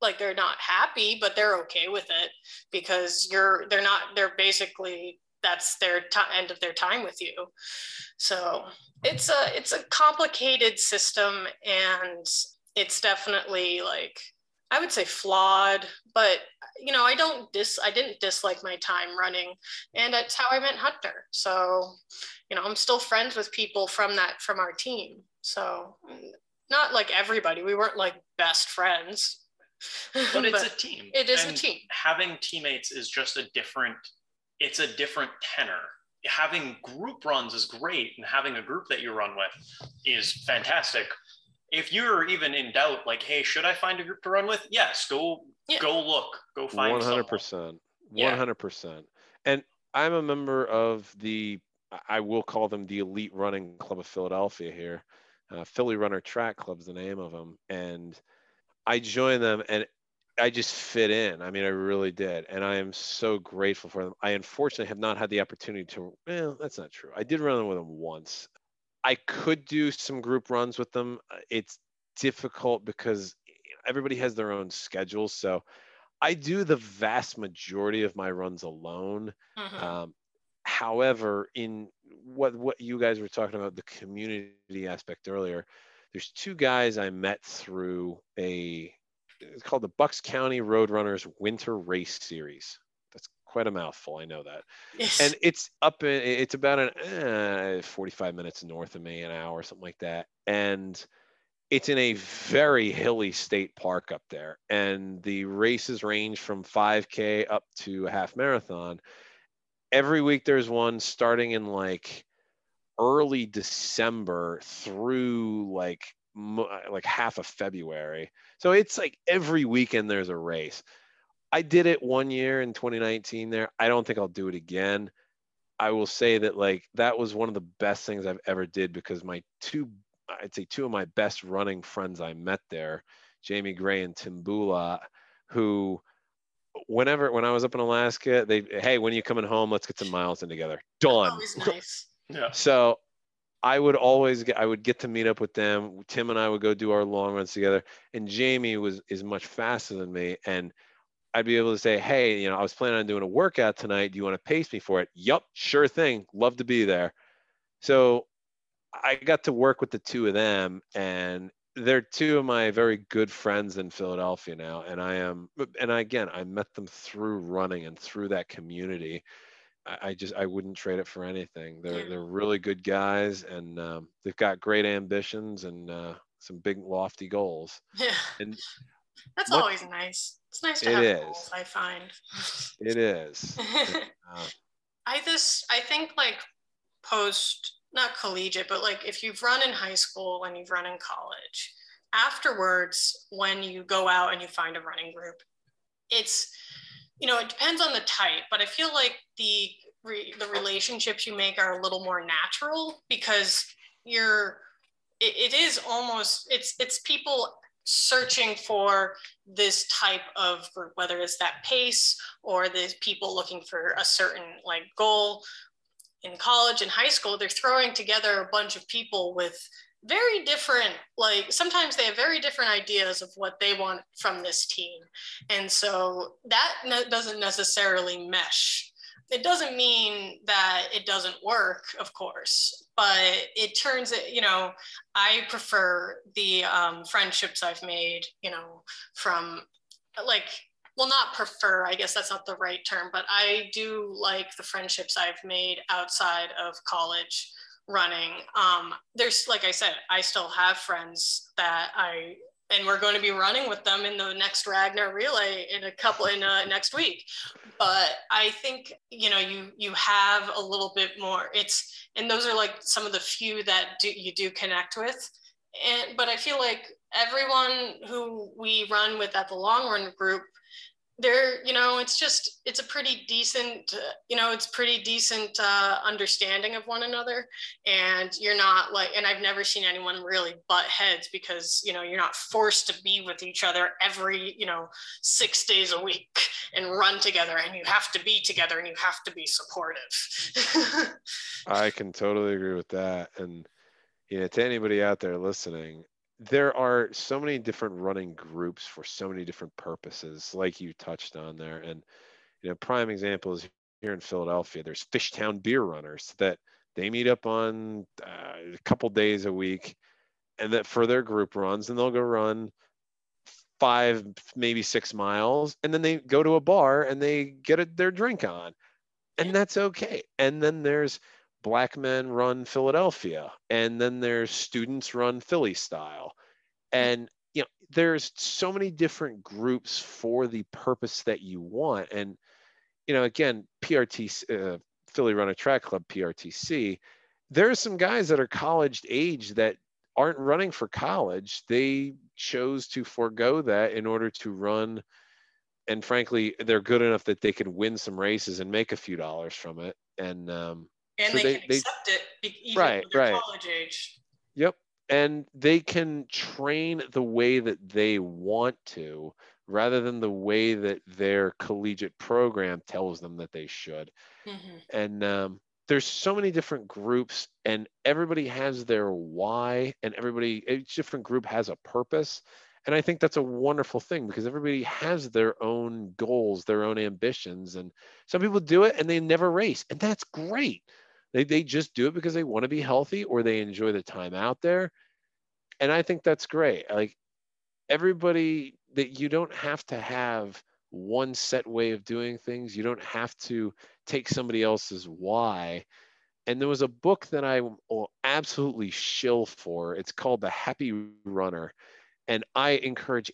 like they're not happy but they're okay with it because you're they're not they're basically that's their t- end of their time with you. So it's a it's a complicated system and it's definitely like i would say flawed but you know i don't dis i didn't dislike my time running and that's how i met hunter. So you know i'm still friends with people from that from our team. So not like everybody we weren't like best friends. But it's a team it is and a team. having teammates is just a different it's a different tenor. Having group runs is great, and having a group that you run with is fantastic. If you're even in doubt, like, hey, should I find a group to run with? Yes, go Yeah. go look, go find. One hundred percent, One hundred percent. And I'm a member of the I will call them the Elite Running Club of Philadelphia here. Uh, Philly Runner Track Club's the name of them, and I joined them, and I just fit in. I mean, I really did, and I am so grateful for them. I unfortunately have not had the opportunity to. Well, that's not true. I did run with them once. I could do some group runs with them. Uh, It's difficult because everybody has their own schedules, so I do the vast majority of my runs alone. Mhm. Um, however, in what what you guys were talking about the community aspect earlier, there's two guys I met through a it's called the Bucks County Roadrunners Winter Race Series. That's quite a mouthful, I know that. Yes. And it's up in it's about an uh, 45 minutes north of me, an hour, something like that. And it's in a very hilly state park up there. And the races range from 5K up to a half marathon. Every week there's one starting in like early December through like Uh, like half of February. So it's like every weekend there's a race. I did it one year in 2019 there. I don't think I'll do it again. I will say that like that was one of the best things I've ever did because my two I'd say two of my best running friends I met there, Jamie Gray and Tim Bula, who whenever when I was up in Alaska, they hey, when are you coming home? Let's get some miles in together. Done. always nice Yeah. So I would always get I would get to meet up with them. Tim and I would go do our long runs together. And Jamie was is much faster than me. And I'd be able to say, Hey, you know, I was planning on doing a workout tonight. Do you want to pace me for it? Yup, sure thing. Love to be there. So I got to work with the two of them and they're two of my very good friends in Philadelphia now. And I am and again I met them through running and through that community. I, just I wouldn't trade it for anything. They're Yeah. they're really good guys, and um, they've got great ambitions and uh, some big lofty goals. yeah And that's what- always nice it's nice to It have is. goals i find it is. Uh, I this I think like post not collegiate, but like if you've run in high school and you've run in college, afterwards when you go out and you find a running group, it's you know it depends on the type, but I feel like the re, the relationships you make are a little more natural because you're it, it is almost it's it's people searching for this type of group whether it's that pace or the people looking for a certain like goal. In college and high school they're throwing together a bunch of people with very different like sometimes they have very different ideas of what they want from this team. And so that ne- doesn't necessarily mesh. It doesn't mean that it doesn't work of course but it turns it you know i prefer the um, friendships i've made you know from like well not prefer i guess that's not the right term but i do like the friendships i've made outside of college running um, there's like i said i still have friends that i and we're going to be running with them in the next Ragnar relay in a couple in uh, next week. But I think you know you you have a little bit more. It's and those are like some of the few that do, you do connect with. And but I feel like everyone who we run with at the long run group there you know it's just it's a pretty decent uh, you know it's pretty decent uh, understanding of one another. And you're not like and i've never seen anyone really butt heads because you know you're not forced to be with each other every you know six days a week and run together. And you have to be together and you have to be supportive. I can totally agree with that. And you know to anybody out there listening there are so many different running groups for so many different purposes, like you touched on there. And you know, prime example is here in Philadelphia. There's Fishtown Beer Runners that they meet up on uh, a couple days a week, and that for their group runs, and they'll go run five, maybe six miles, and then they go to a bar and they get a, their drink on, and that's okay. And then there's black men run Philadelphia, and then there's students run Philly style. And you know, there's so many different groups for the purpose that you want. And you know, again, PRT uh, Philly a Track Club PRTC, there are some guys that are college age that aren't running for college. They chose to forego that in order to run and frankly they're good enough that they can win some races and make a few dollars from it and um, and so they, they, can accept it even right, right. college age. Yep. And they can train the way that they want to rather than the way that their collegiate program tells them that they should. Mm-hmm. And um, there's so many different groups, and everybody has their why, and everybody, each different group has a purpose. And I think that's a wonderful thing because everybody has their own goals, their own ambitions. And some people do it and they never race, and that's great. They, they just do it because they want to be healthy or they enjoy the time out there. And I think that's great. Like everybody that you don't have to have one set way of doing things. You don't have to take somebody else's why. And there was a book that I will oh, absolutely shill for. It's called The Happy Runner. And I encourage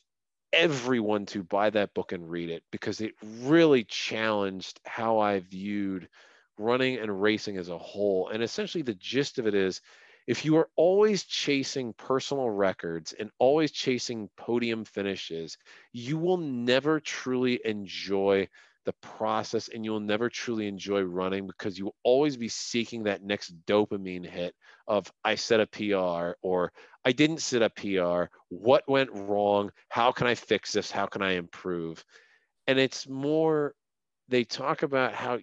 everyone to buy that book and read it because it really challenged how I viewed running and racing as a whole. And essentially, the gist of it is if you are always chasing personal records and always chasing podium finishes, you will never truly enjoy the process and you'll never truly enjoy running because you will always be seeking that next dopamine hit of I set a PR or I didn't set a PR. What went wrong? How can I fix this? How can I improve? And it's more, they talk about how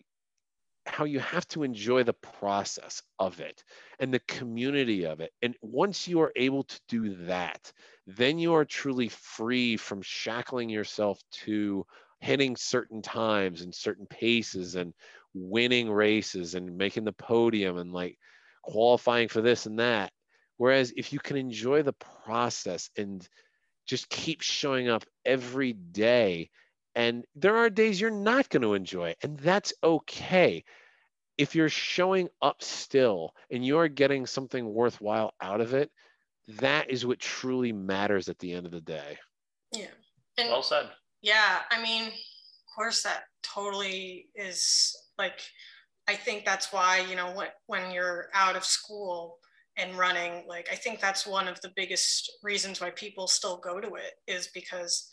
how you have to enjoy the process of it and the community of it. And once you are able to do that, then you are truly free from shackling yourself to hitting certain times and certain paces and winning races and making the podium and like qualifying for this and that. Whereas if you can enjoy the process and just keep showing up every day and there are days you're not going to enjoy, and that's okay. If you're showing up still and you're getting something worthwhile out of it, that is what truly matters at the end of the day. Yeah. And well said. Yeah. I mean, of course, that totally is like, I think that's why, you know, when, when you're out of school and running, like, I think that's one of the biggest reasons why people still go to it is because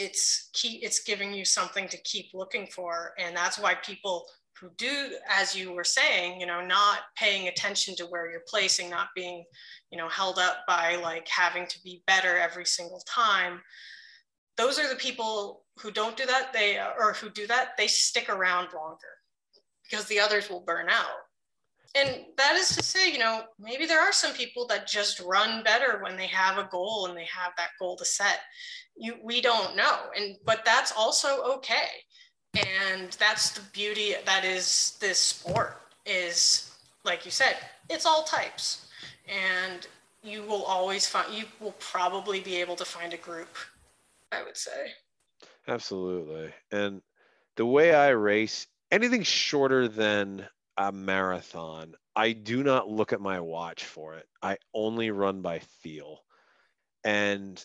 it's key it's giving you something to keep looking for. And that's why people who do as you were saying you know not paying attention to where you're placing not being you know held up by like having to be better every single time those are the people who don't do that they or who do that they stick around longer because the others will burn out and that is to say, you know, maybe there are some people that just run better when they have a goal and they have that goal to set. You, we don't know, and but that's also okay. And that's the beauty that is this sport is, like you said, it's all types, and you will always find you will probably be able to find a group. I would say. Absolutely, and the way I race, anything shorter than a marathon, I do not look at my watch for it. I only run by feel. And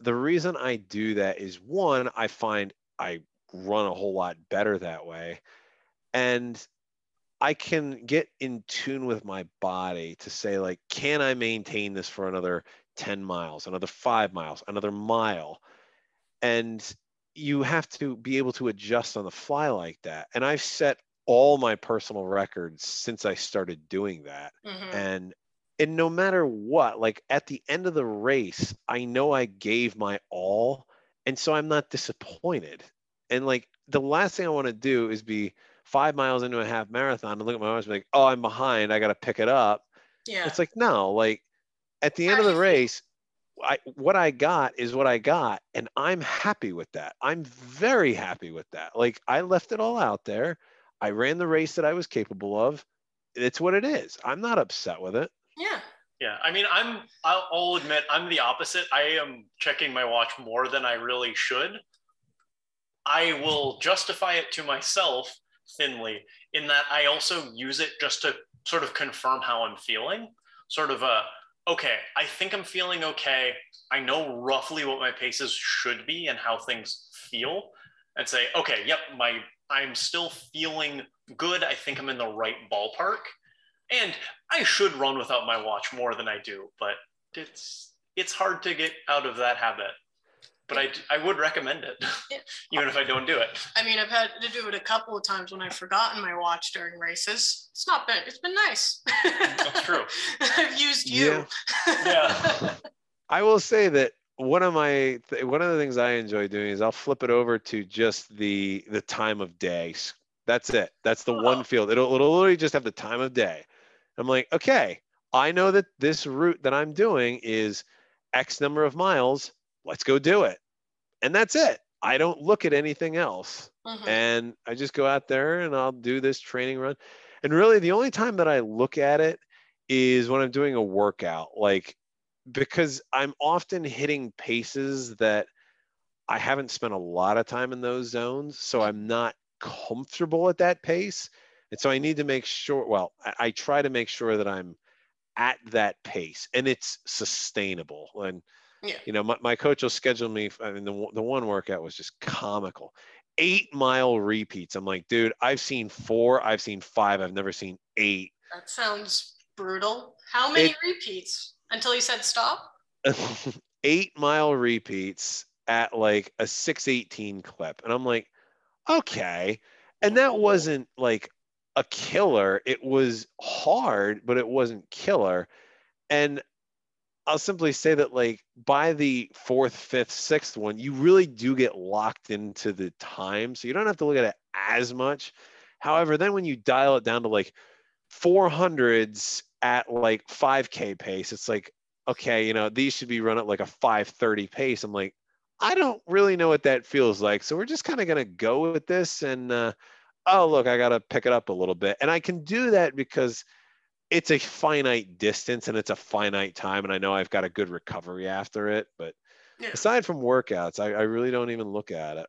the reason I do that is one, I find I run a whole lot better that way. And I can get in tune with my body to say, like, can I maintain this for another 10 miles, another five miles, another mile? And you have to be able to adjust on the fly like that. And I've set all my personal records since I started doing that. Mhm. And and no matter what, like at the end of the race, I know I gave my all. And so I'm not disappointed. And like the last thing I want to do is be five miles into a half marathon and look at my watch and be like, oh, I'm behind. I got to pick it up. Yeah. It's like, no, like at the end of the race, I, what I got is what I got. And I'm happy with that. I'm very happy with that. Like I left it all out there. I ran the race that I was capable of. It's what it is. I'm not upset with it. yeah. Yeah, I mean, I'm. I'll, I'll admit, I'm the opposite. I am checking my watch more than I really should. I will justify it to myself thinly in that I also use it just to sort of confirm how I'm feeling. Sort of a, okay, I think I'm feeling okay. I know roughly what my paces should be and how things feel, and say, okay, yep, my I'm still feeling good. I think I'm in the right ballpark. And I should run without my watch more than I do, but it's it's hard to get out of that habit. But I, I would recommend it, even if I don't do it. I mean, I've had to do it a couple of times when I've forgotten my watch during races. It's not been, it's been nice. That's true. I've used you. Yeah. I will say that one of my th- one of the things I enjoy doing is I'll flip it over to just the the time of day. That's it. That's the Oh. one field. It'll it'll literally just have the time of day. I'm like, okay, I know that this route that I'm doing is X number of miles. Let's go do it. And that's it. I don't look at anything else Mhm. and I just go out there and I'll do this training run. And really, the only time that I look at it is when I'm doing a workout, like because I'm often hitting paces that I haven't spent a lot of time in those zones, so I'm not comfortable at that pace. And so I need to make sure, well, I, I try to make sure that I'm at that pace and it's sustainable. And Yeah. you know, my, my coach will schedule me. I mean, the, one- the one workout was just comical. Eight mile repeats. I'm like, dude, I've seen four, I've seen five, I've never seen eight. That sounds brutal. How many It- repeats until you said stop? eight mile repeats at like a 618 clip. And I'm like, okay. And that wasn't like a killer. It was hard, but it wasn't killer. And I'll simply say that like by the fourth, fifth, sixth one, you really do get locked into the time. So you don't have to look at it as much. However, then when you dial it down to like 400s at like 5K pace, it's like, okay, you know, these should be run at like a 530 pace. I'm like, I don't really know what that feels like. So we're just kind of going to go with this. And, uh, oh, look, I got to pick it up a little bit. And I can do that because it's a finite distance and it's a finite time. And I know I've got a good recovery after it. But Yeah. aside from workouts, I, I really don't even look at it.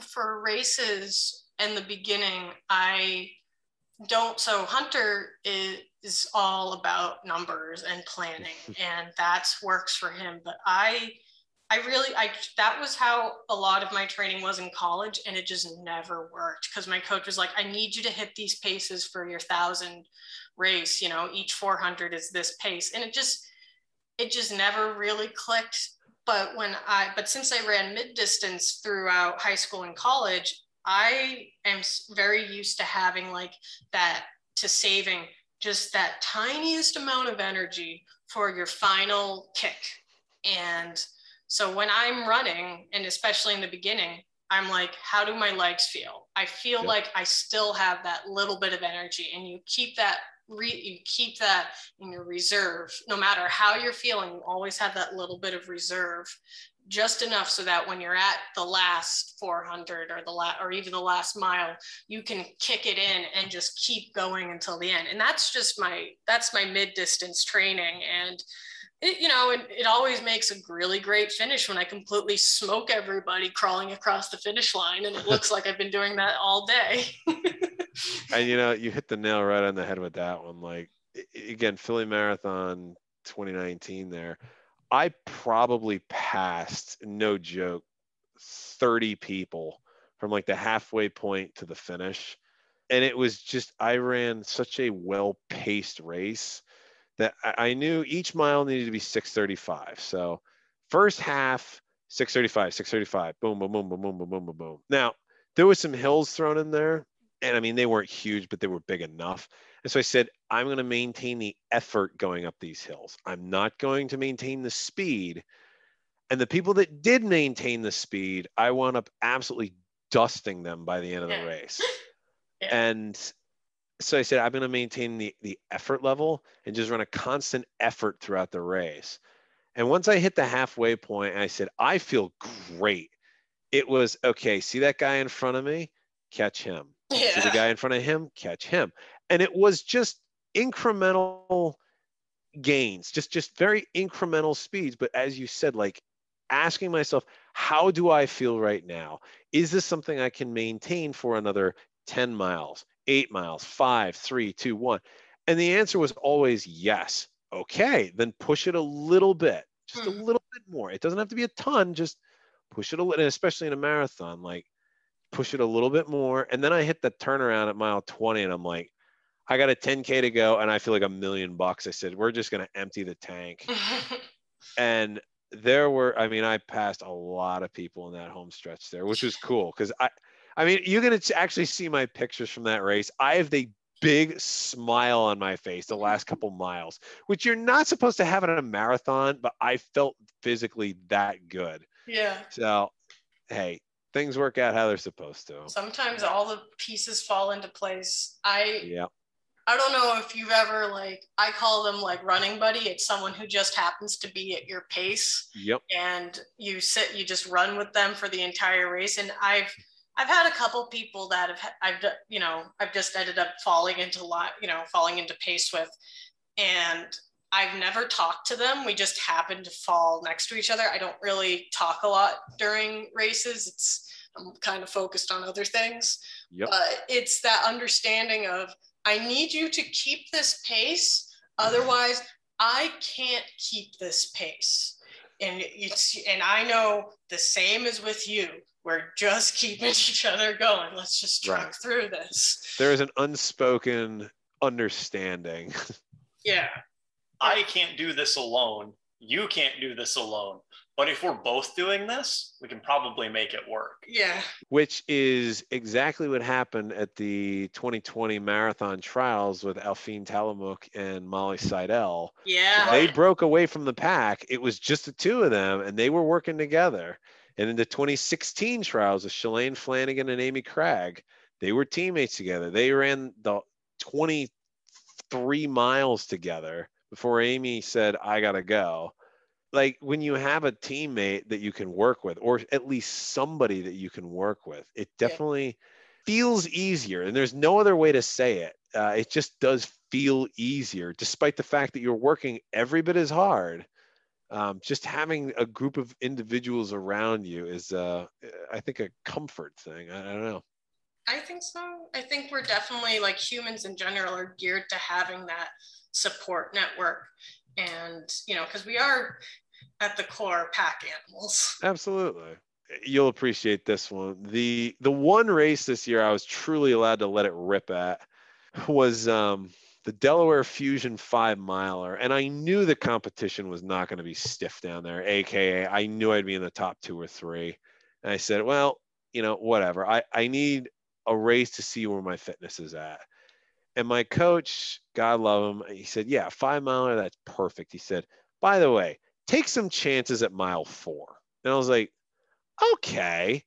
For races in the beginning, I don't. So Hunter is, is all about numbers and planning, and that's works for him. But I, I really, I that was how a lot of my training was in college, and it just never worked because my coach was like, "I need you to hit these paces for your thousand race. You know, each 400 is this pace," and it just, it just never really clicked but when I but since I ran mid distance throughout high school and college, I am very used to having like that to saving just that tiniest amount of energy for your final kick. And so when I'm running, and especially in the beginning, I'm like, how do my legs feel? I feel Yep. like I still have that little bit of energy, and you keep that re- you keep that in your reserve. No matter how you're feeling, you always have that little bit of reserve, just enough so that when you're at the last 400 or the last or even the last mile, you can kick it in and just keep going until the end. And that's just my that's my mid distance training and. It, you know, it, it always makes a really great finish when I completely smoke everybody crawling across the finish line, and it looks like I've been doing that all day. And you know, you hit the nail right on the head with that one. Like again, Philly Marathon 2019 there. I probably passed, no joke, 30 people from like the halfway point to the finish. And it was just, I ran such a well paced race that I knew each mile needed to be 635. So, first half, 635, 635, boom, boom, boom, boom, boom, boom, boom, boom, boom. Now, there was some hills thrown in there. And I mean, they weren't huge, but they were big enough. And so I said, I'm going to maintain the effort going up these hills. I'm not going to maintain the speed. And the people that did maintain the speed, I wound up absolutely dusting them by the end of the race. yeah. And so I said, I'm going to maintain the, the effort level and just run a constant effort throughout the race. And once I hit the halfway point, I said, I feel great. It was okay. See that guy in front of me? Catch him. Yeah. See the guy in front of him? Catch him and it was just incremental gains just just very incremental speeds. But as you said like asking myself how do i feel right now? Is this something i can maintain for another 10 miles 8 miles 5 3 2 1 and the answer was always yes. Okay then push it a little bit just a hmm. little bit more. It doesn't have to be a ton just push it a little especially in a marathon like push it a little bit more. And then i hit the turnaround at mile 20 and i'm like I got a 10K to go and I feel like a million bucks. I said, we're just going to empty the tank. and there were, I mean, I passed a lot of people in that home stretch there, which was cool because I, I mean, you're going to actually see my pictures from that race. I have the big smile on my face the last couple miles, which you're not supposed to have in a marathon, but I felt physically that good. Yeah. So, hey, things work out how they're supposed to. Sometimes all the pieces fall into place. I yeah. I don't know if you've ever like I call them like running buddy. It's someone who just happens to be at your pace. Yep. And you sit, you just run with them for the entire race. And I've I've had a couple people that have I've you know I've just ended up falling into lot you know falling into pace with, and I've never talked to them. We just happen to fall next to each other. I don't really talk a lot during races. It's I'm kind of focused on other things. Yep. But it's that understanding of I need you to keep this pace. Otherwise, I can't keep this pace. And it's and I know the same is with you. We're just keeping each other going. Let's just truck right. through this. There is an unspoken understanding. Yeah. I can't do this alone. You can't do this alone. But if we're both doing this, we can probably make it work. Yeah. Which is exactly what happened at the 2020 marathon trials with Aliphine Tuliamuk and Molly Seidel. Yeah. They broke away from the pack. It was just the two of them, and they were working together. And in the 2016 trials with Shalane Flanagan and Amy Cragg, they were teammates together. They ran the 23 miles together before Amy said, I got to go like when you have a teammate that you can work with or at least somebody that you can work with it definitely yeah. feels easier and there's no other way to say it. Uh, it just does feel easier despite the fact that you're working every bit as hard. Um, just having a group of individuals around you is uh, i think a comfort thing. I, I don't know. I think so. I think we're definitely like humans in general are geared to having that support network. And you know because we are at the core pack animals. Absolutely. You'll appreciate this one. The the one race this year I was truly allowed to let it rip at was um, the Delaware Fusion five miler. And I knew the competition was not going to be stiff down there, AKA, I knew I'd be in the top two or three. And I said, well, you know, whatever. I, I need a race to see where my fitness is at. And my coach, God love him, he said, yeah, five miler, that's perfect. He said, by the way, take some chances at mile four. And I was like, okay.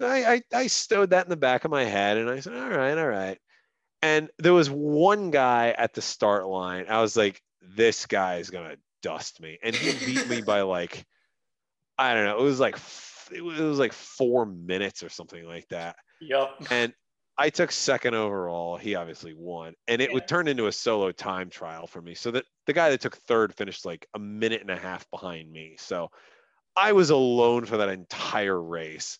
I, I, I stowed that in the back of my head and I said, all right, all right. And there was one guy at the start line. I was like, this guy is going to dust me. And he beat me by like, I don't know. It was like, it was like four minutes or something like that. Yep. And I took second overall. He obviously won, and it yeah. would turn into a solo time trial for me. So that the guy that took third finished like a minute and a half behind me. So I was alone for that entire race.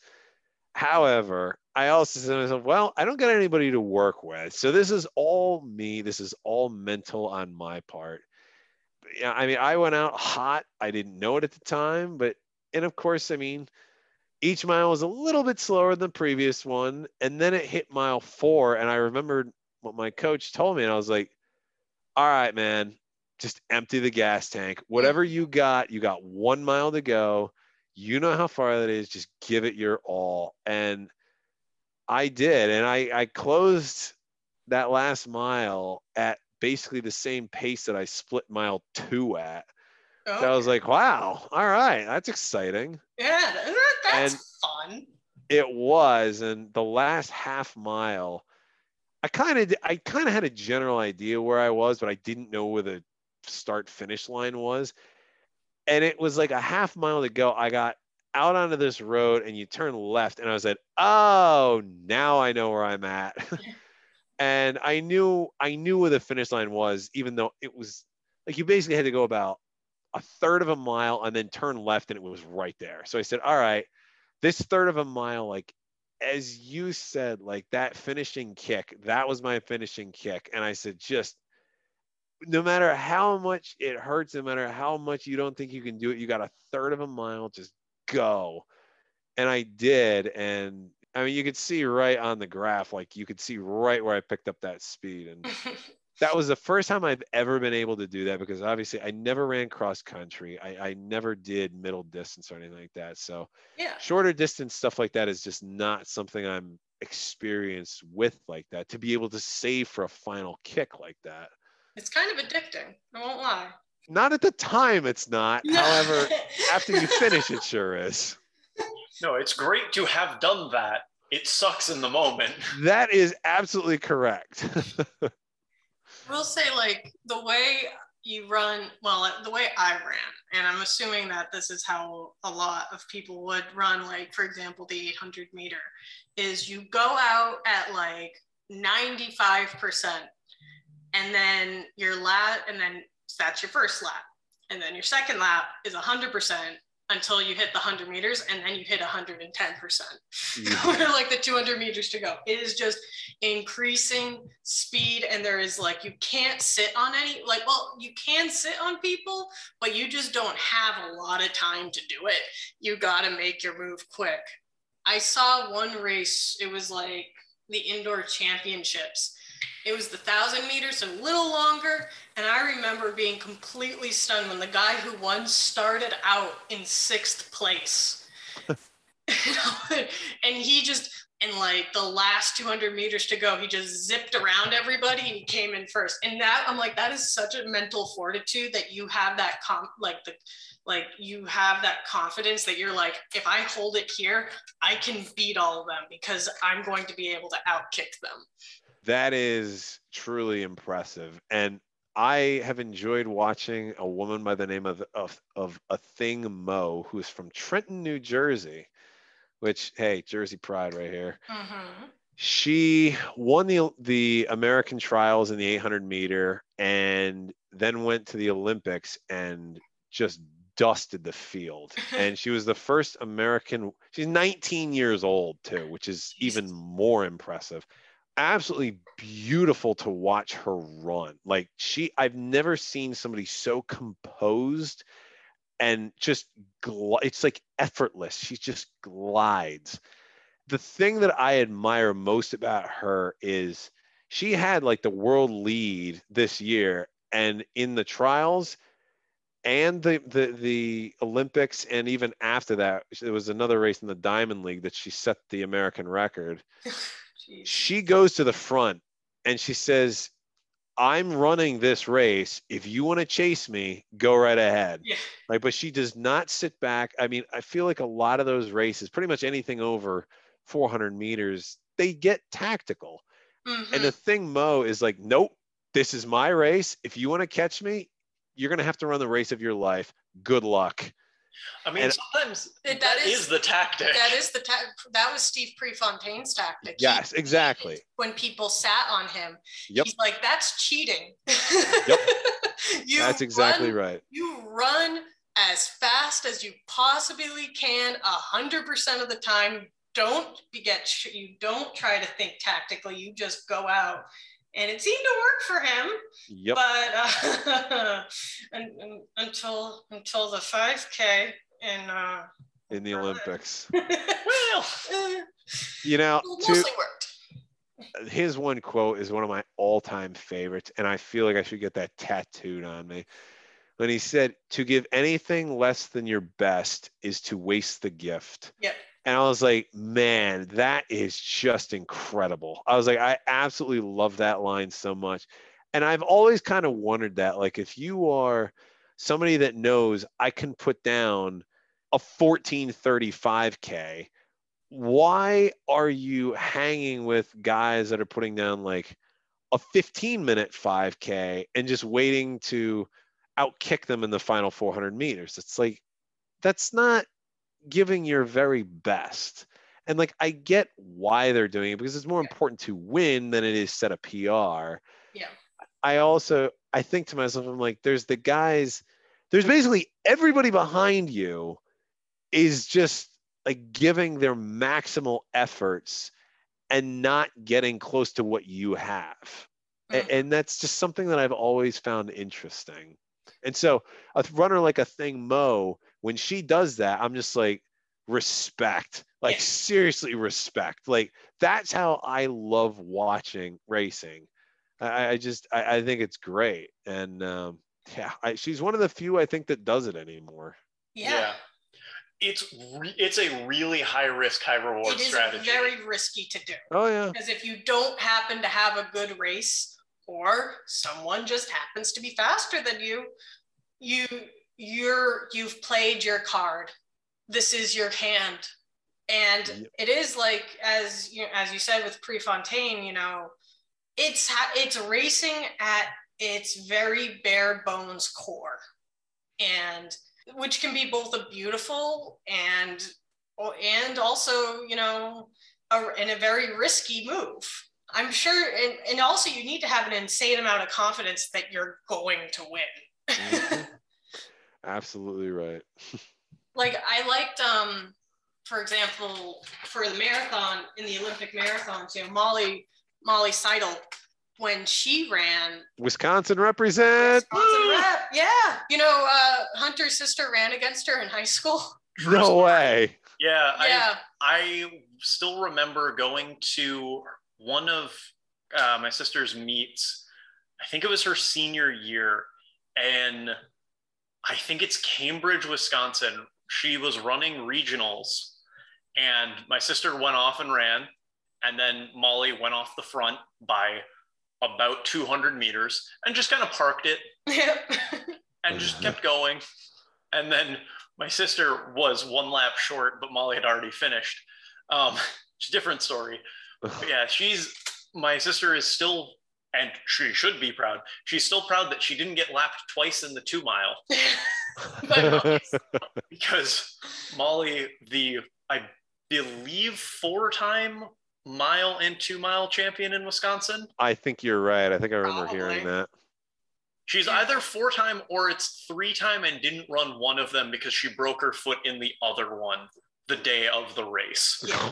However, I also said to myself, well, I don't got anybody to work with. So this is all me. This is all mental on my part. yeah, I mean, I went out hot. I didn't know it at the time, but and of course, I mean, each mile was a little bit slower than the previous one, and then it hit mile four, and I remembered what my coach told me, and I was like, "All right, man, just empty the gas tank. Whatever you got, you got one mile to go. You know how far that is. Just give it your all." And I did, and I I closed that last mile at basically the same pace that I split mile two at. Okay. So I was like, wow, all right, that's exciting. Yeah, that's and fun. It was. And the last half mile, I kind of I kind of had a general idea where I was, but I didn't know where the start finish line was. And it was like a half mile to go. I got out onto this road and you turn left and I was like, "Oh, now I know where I'm at." and I knew I knew where the finish line was, even though it was like you basically had to go about a third of a mile and then turn left, and it was right there. So I said, "All right, this third of a mile, like as you said, like that finishing kick, that was my finishing kick." And I said, just no matter how much it hurts, no matter how much you don't think you can do it, you got a third of a mile, just go. And I did, and I mean, you could see right on the graph, like you could see right where I picked up that speed. And that was the first time I've ever been able to do that because obviously I never ran cross country. I, I never did middle distance or anything like that. So yeah, shorter distance stuff like that is just not something I'm experienced with like that to be able to save for a final kick like that. It's kind of addicting. I won't lie. Not at the time, it's not. However, after you finish, it sure is. No, it's great to have done that. It sucks in the moment. That is absolutely correct. we'll say like the way you run, well, the way I ran, and I'm assuming that this is how a lot of people would run, like for example, the 800 meter, is you go out at like 95%, and then your lap, and then that's your first lap. And then your second lap is 100%, until you hit the 100 meters and then you hit 110% yeah. like the 200 meters to go it is just increasing speed and there is like you can't sit on any like well you can sit on people but you just don't have a lot of time to do it you got to make your move quick i saw one race it was like the indoor championships it was the thousand meters, so a little longer. And I remember being completely stunned when the guy who won started out in sixth place. and he just, in like the last 200 meters to go, he just zipped around everybody and he came in first. And that, I'm like, that is such a mental fortitude that you have that, com- like the, like you have that confidence that you're like if i hold it here i can beat all of them because i'm going to be able to outkick them that is truly impressive. And I have enjoyed watching a woman by the name of of, of Athing Mu, who's from Trenton, New Jersey, which hey, Jersey pride right here. Mm-hmm. She won the the American trials in the 800 meter, and then went to the Olympics and just dusted the field. and she was the first American. She's 19 years old too, which is even more impressive absolutely beautiful to watch her run. Like she, I've never seen somebody so composed and just gl- it's like effortless. She just glides. The thing that I admire most about her is she had like the world lead this year and in the trials and the, the the Olympics and even after that there was another race in the Diamond League that she set the American record. She goes to the front and she says, I'm running this race. If you want to chase me, go right ahead. Yeah. Like, but she does not sit back. I mean, I feel like a lot of those races, pretty much anything over 400 meters, they get tactical. Mm-hmm. And the thing, Mo, is like, nope, this is my race. If you want to catch me, you're going to have to run the race of your life. Good luck. I mean, and sometimes it, that, that is, is, the tactic. That is the ta- that was Steve Prefontaine's tactic. Yes, he, exactly. When people sat on him, yep. he's like, "That's cheating." yep. That's exactly run, right. You run as fast as you possibly can, a hundred percent of the time. Don't get you don't try to think tactically. You just go out and it seemed to work for him. Yep. But uh, un- un- until until the 5K in uh, in the Olympics. well, eh, You know, to, mostly worked. his one quote is one of my all-time favorites, and I feel like I should get that tattooed on me. When he said, "To give anything less than your best is to waste the gift." Yep. And I was like, man, that is just incredible. I was like, I absolutely love that line so much. And I've always kind of wondered that, like, if you are somebody that knows I can put down a 1435K, why are you hanging with guys that are putting down like a 15 minute 5K and just waiting to outkick them in the final 400 meters? It's like, that's not giving your very best. And like I get why they're doing it because it's more important to win than it is set a PR. Yeah. I also I think to myself, I'm like, there's the guys, there's basically everybody behind you is just like giving their maximal efforts and not getting close to what you have. Mhm. And that's just something that I've always found interesting. And so a runner like Athing Mu, when she does that, I'm just like, respect. Like Yeah. seriously respect. Like that's how I love watching racing. I, I just I, I think it's great. And um, yeah, I, she's one of the few I think that does it anymore. Yeah. It's re- it's a really high risk, high reward It is strategy. very risky to do Oh yeah. because if you don't happen to have a good race or someone just happens to be faster than you, you you're you've played your card. This is your hand. And Yep. it is like as you as you said with Prefontaine, you know, it's it's racing at its very bare bones core. And which can be both a beautiful and and also, you know, a, in a very risky move. I'm sure, and, and also you need to have an insane amount of confidence that you're going to win. Mm-hmm. Absolutely right. like I liked, um, for example, for the marathon in the Olympic marathon too, Molly Molly Seidel, when she ran Wisconsin represent. Wisconsin rep, yeah, you know, uh, Hunter's sister ran against her in high school. No way. Yeah, Yeah, I I still remember going to one of uh, my sister's meets. I think it was her senior year, and I think it's Cambridge, Wisconsin. She was running regionals, and my sister went off and ran, and then Molly went off the front by about 200 meters and just kind of parked it and just kept going. And then my sister was one lap short, but Molly had already finished. Um, it's a different story. But yeah, she's my sister is still, and she should be proud. She's still proud that she didn't get lapped twice in the two mile Molly. because Molly, the I believe four time mile and two mile champion in Wisconsin. I think you're right. I think I remember hearing that. She's either four time or it's three time and didn't run one of them because she broke her foot in the other one the day of the race. Yeah.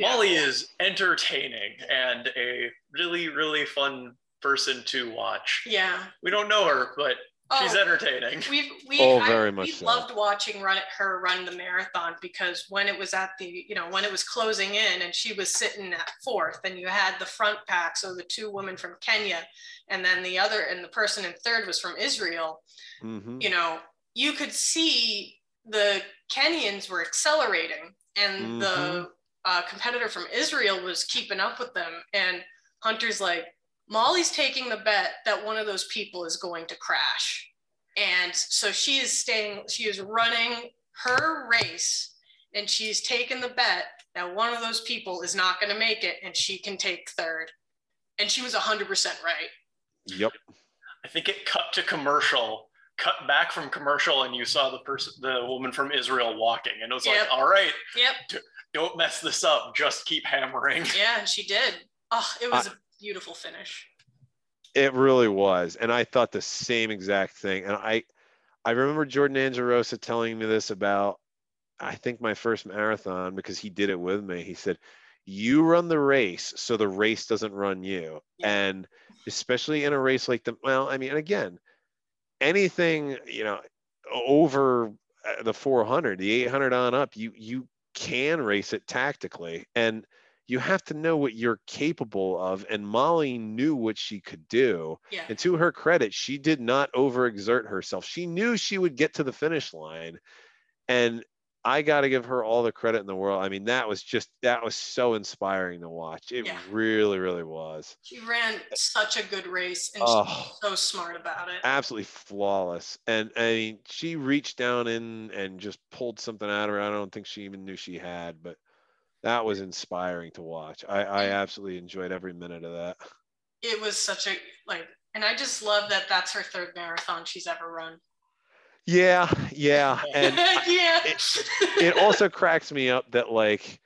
Molly is entertaining and a really, really fun person to watch. Yeah. We don't know her, but she's Oh, entertaining. We've we Oh, I- very much we so. loved watching run her run the marathon because when it was at the you know when it was closing in and she was sitting at fourth and you had the front pack so the two women from Kenya and then the other and the person in third was from Israel hmm you know you could see the Kenyans were accelerating and the Mhm. Uh, competitor from Israel was keeping up with them and Hunter's like Molly's taking the bet that one of those people is going to crash. And so she is staying, she is running her race and she's taken the bet that one of those people is not going to make it and she can take third. And she was 100% right. Yep. I think it cut to commercial, cut back from commercial, and you saw the person, the woman from Israel walking, and it was Yep. like, all right, Yep. Don't mess this up, just keep hammering. Yeah. And she did. Oh, it was a beautiful finish. It really was. And I thought the same exact thing. And I I remember Jordan Angerosa telling me this about I think my first marathon because he did it with me. He said, you run the race so the race doesn't run you. Yeah. And especially in a race like the well, I mean, again, anything, you know, over uh, the 400, the 800 on up, you you can race it tactically and you have to know what you're capable of and Molly knew what she could do. Yeah. And to her credit, she did not overexert herself. She knew she would get to the finish line. And I got to give her all the credit in the world. I mean, that was just, that was so inspiring to watch. It Yeah. really, really was. She ran such a good race and Oh. she's so smart about it. Absolutely flawless. And I mean, she reached down in and just pulled something out of her. I don't think she even knew she had, but that was inspiring to watch. I, I absolutely enjoyed every minute of that. It was such a like, and I just love that that's her third marathon she's ever run. Yeah, yeah. And yeah. it also cracks me up that like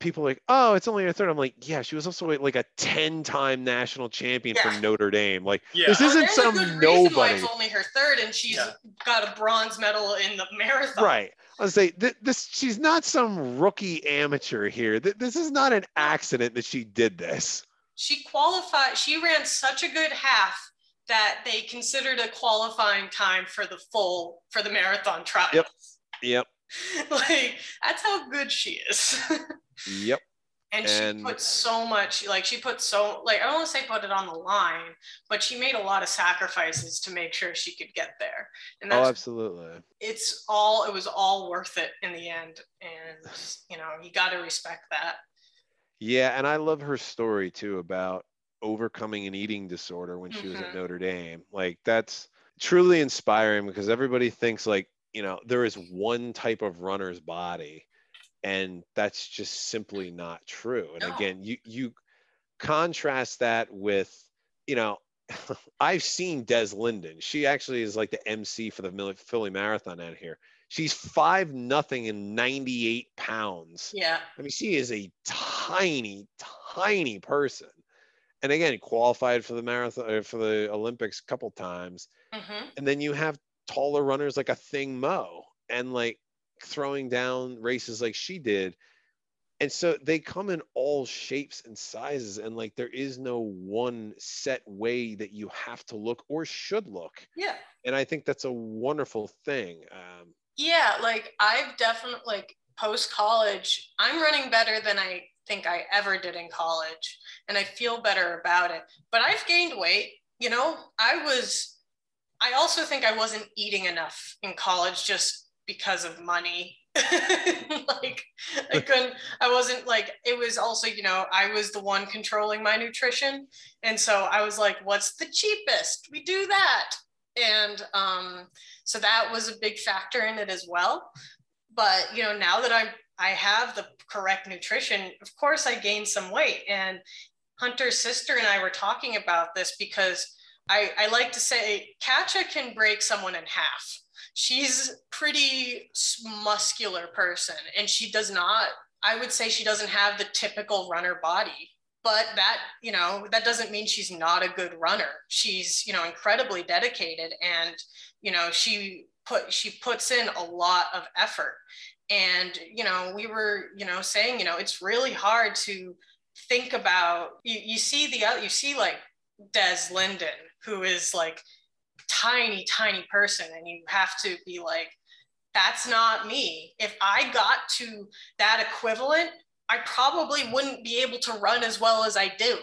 people are like, oh, it's only her third. I'm like, yeah, she was also like a 10 time national champion Yeah. for Notre Dame. Like, Yeah. this isn't there's some good why nobody. it's only her third, and she's Yeah. got a bronze medal in the marathon. Right. I was say th- this. She's not some rookie amateur here. Th- this is not an accident that she did this. She qualified. She ran such a good half that they considered a qualifying time for the full for the marathon trials. Yep. Yep. like that's how good she is. Yep. and, And- she put so much like she put so like i don't want to say put it on the line but she made a lot of sacrifices to make sure she could get there and Oh, that's absolutely. it's all it was all worth it in the end and you know you got to respect that Yeah, and I love her story too about overcoming an eating disorder when she was at Mhm. Notre Dame. Like that's truly inspiring because everybody thinks like, you know, there is one type of runner's body and that's just simply not true. And No. again, you you contrast that with, you know, I've seen Des Linden. She actually is like the MC for the Philly Marathon out here. She's five nothing and 98 pounds. yeah I mean, she is a tiny, tiny person. And again, qualified for the marathon uh, for the Olympics a couple times. hmm And then you have taller runners like Athing Mu and like throwing down races like she did. And so they come in all shapes and sizes. And like there is no one set way that you have to look or should look. yeah And I think that's a wonderful thing. Um, yeah like i've definitely like post college i'm running better than i think i ever did in college and i feel better about it. But i've gained weight you know? I was i also think i wasn't eating enough in college just because of money. Like i couldn't i wasn't like it was also you know i was the one controlling my nutrition. And so i was like what's the cheapest? We do that. And um so that was a big factor in it as well. But you know now that i'm i have the correct nutrition of course i gained some weight. And hunter's sister and i were talking about this because i i like to say katja can break someone in half. She's pretty muscular person and she does not i would say she doesn't have the typical runner body but that you know that doesn't mean she's not a good runner. She's you know incredibly dedicated and you know she put she puts in a lot of effort and you know we were you know saying you know it's really hard to think about you, you see the other you see like des linden who is like tiny tiny person and you have to be like that's not me if i got to that equivalent i probably wouldn't be able to run as well as i do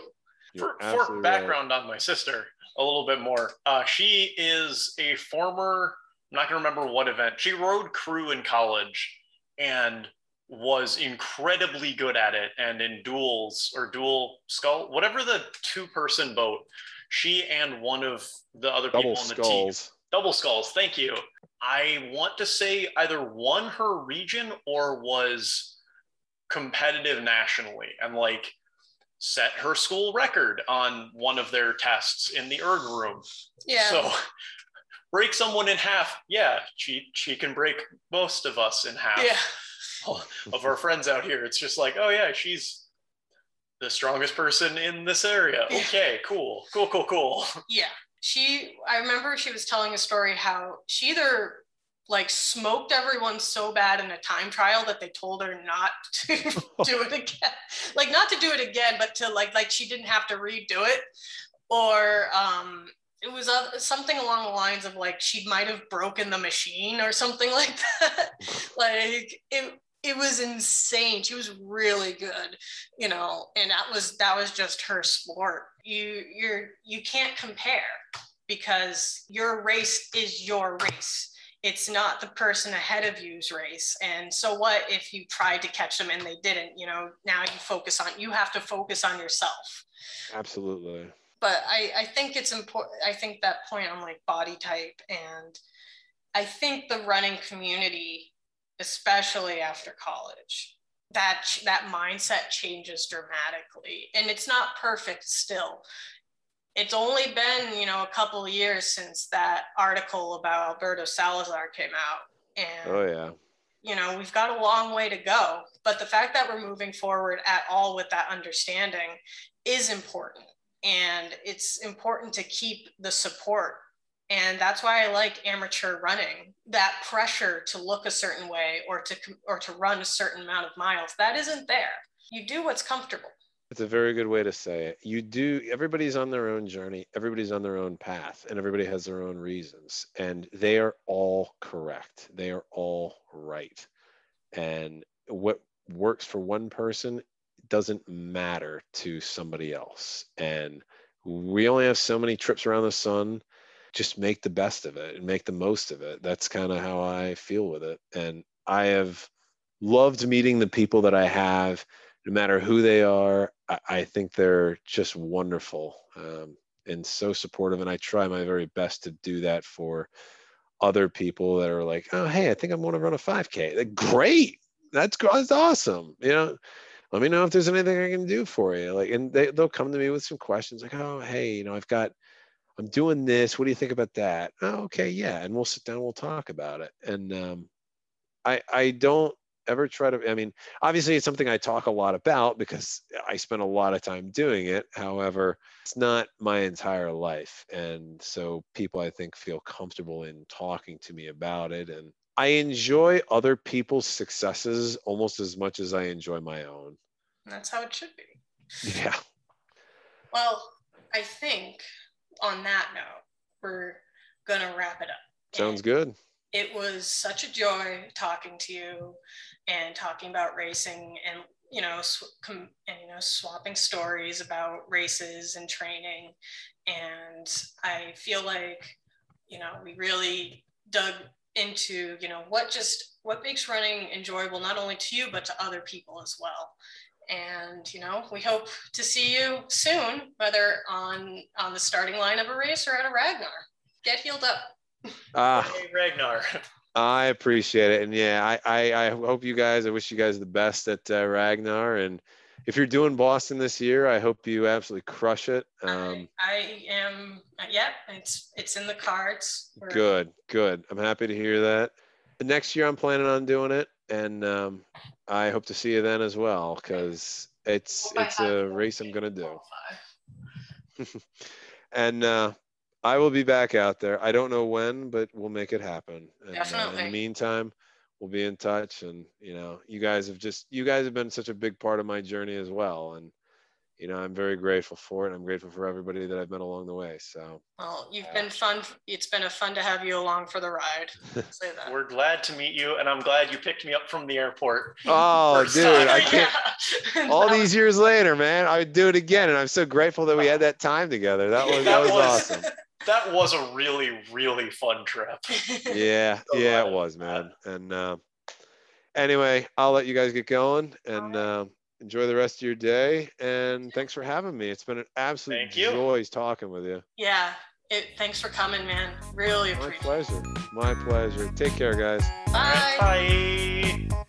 you're For, for absolutely right. background on my sister, a little bit more. Uh, she is a former, I'm not going to remember what event. She rowed crew in college and was incredibly good at it. And in duels or dual scull, whatever the two person boat, she and one of the other double people in the team, sculls. double sculls, thank you. I want to say either won her region or was competitive nationally and like set her school record on one of their tests in the erg room. yeah So break someone in half. Yeah, she she can break most of us in half yeah of our friends out here. It's just like, oh yeah, she's the strongest person in this area. Okay, cool. Cool, cool, cool. Yeah. She, I remember she was telling a story how she either like smoked everyone so bad in a time trial that they told her not to do it again like not to do it again but to like like she didn't have to redo it or um it was uh, something along the lines of like she might have broken the machine or something like that. Like it it was insane. She was really good you know and that was that was just her sport. You you're you can't compare because your race is your race. It's not the person ahead of you's race. And so what if you tried to catch them and they didn't? You know now you focus on you have to focus on yourself. Absolutely but i i think it's important i think that point on like body type and i think the running community especially after college that that mindset changes dramatically. And it's not perfect still. It's only been you know a couple of years since that article about alberto salazar came out. And oh yeah. you know we've got a long way to go but the fact that we're moving forward at all with that understanding is important and it's important to keep the support and that's why i like amateur running that pressure to look a certain way or to or to run a certain amount of miles that isn't there you do what's comfortable it's a very good way to say it. You do, everybody's on their own journey, everybody's on their own path, and everybody has their own reasons. And they are all correct. They are all right. And what works for one person doesn't matter to somebody else. And we only have so many trips around the sun. Just make the best of it and make the most of it. That's kind of how I feel with it. And I have loved meeting the people that I have no matter who they are, I, I think they're just wonderful um, and so supportive. And I try my very best to do that for other people that are like, oh, hey, I think I'm going to run a 5K. Like, great. That's, that's awesome. You know, let me know if there's anything I can do for you. Like, and they, they'll come to me with some questions like, oh, hey, you know, I've got, I'm doing this. What do you think about that? Oh, okay. Yeah. And we'll sit down, we'll talk about it. And um, I, I don't ever try to i mean obviously it's something i talk a lot about because i spend a lot of time doing it however it's not my entire life and so people i think feel comfortable in talking to me about it and i enjoy other people's successes almost as much as i enjoy my own that's how it should be. Yeah. Well i think on that note we're gonna wrap it up. Sounds good. It was such a joy talking to you and talking about racing and you know sw- com- and you know swapping stories about races and training. And i feel like you know we really dug into you know what just what makes running enjoyable not only to you but to other people as well and you know we hope to see you soon whether on on the starting line of a race or at a ragnar get healed up uh, hey, ragnar I appreciate it, and yeah, I, I, I hope you guys. I wish you guys the best at uh, Ragnar, and if you're doing Boston this year, I hope you absolutely crush it. Um, I, I, am. Yeah, it's it's in the cards. We're... Good, good. I'm happy to hear that. Next year, I'm planning on doing it, and um, I hope to see you then as well, because it's it's a race I'm gonna do. and uh, I will be back out there. I don't know when, but we'll make it happen. And, Definitely. Uh, in the meantime, we'll be in touch. And you know, you guys have just you guys have been such a big part of my journey as well. And you know, I'm very grateful for it. I'm grateful for everybody that I've met along the way. So. Well, you've been fun. It's been a fun to have you along for the ride. Say that. We're glad to meet you, and I'm glad you picked me up from the airport. Oh, dude, I can't. Yeah. All these years later, man, I would do it again, and I'm so grateful that we had that time together. That was that, that was, was awesome that was a really really fun trip. yeah, so yeah, it was, man. And uh, anyway, I'll let you guys get going and uh, enjoy the rest of your day. And thanks for having me. It's been an absolute joy talking with you. Yeah. It, thanks for coming, man. Really appreciate it. My pleasure. My pleasure. Take care, guys. Bye. Right, bye.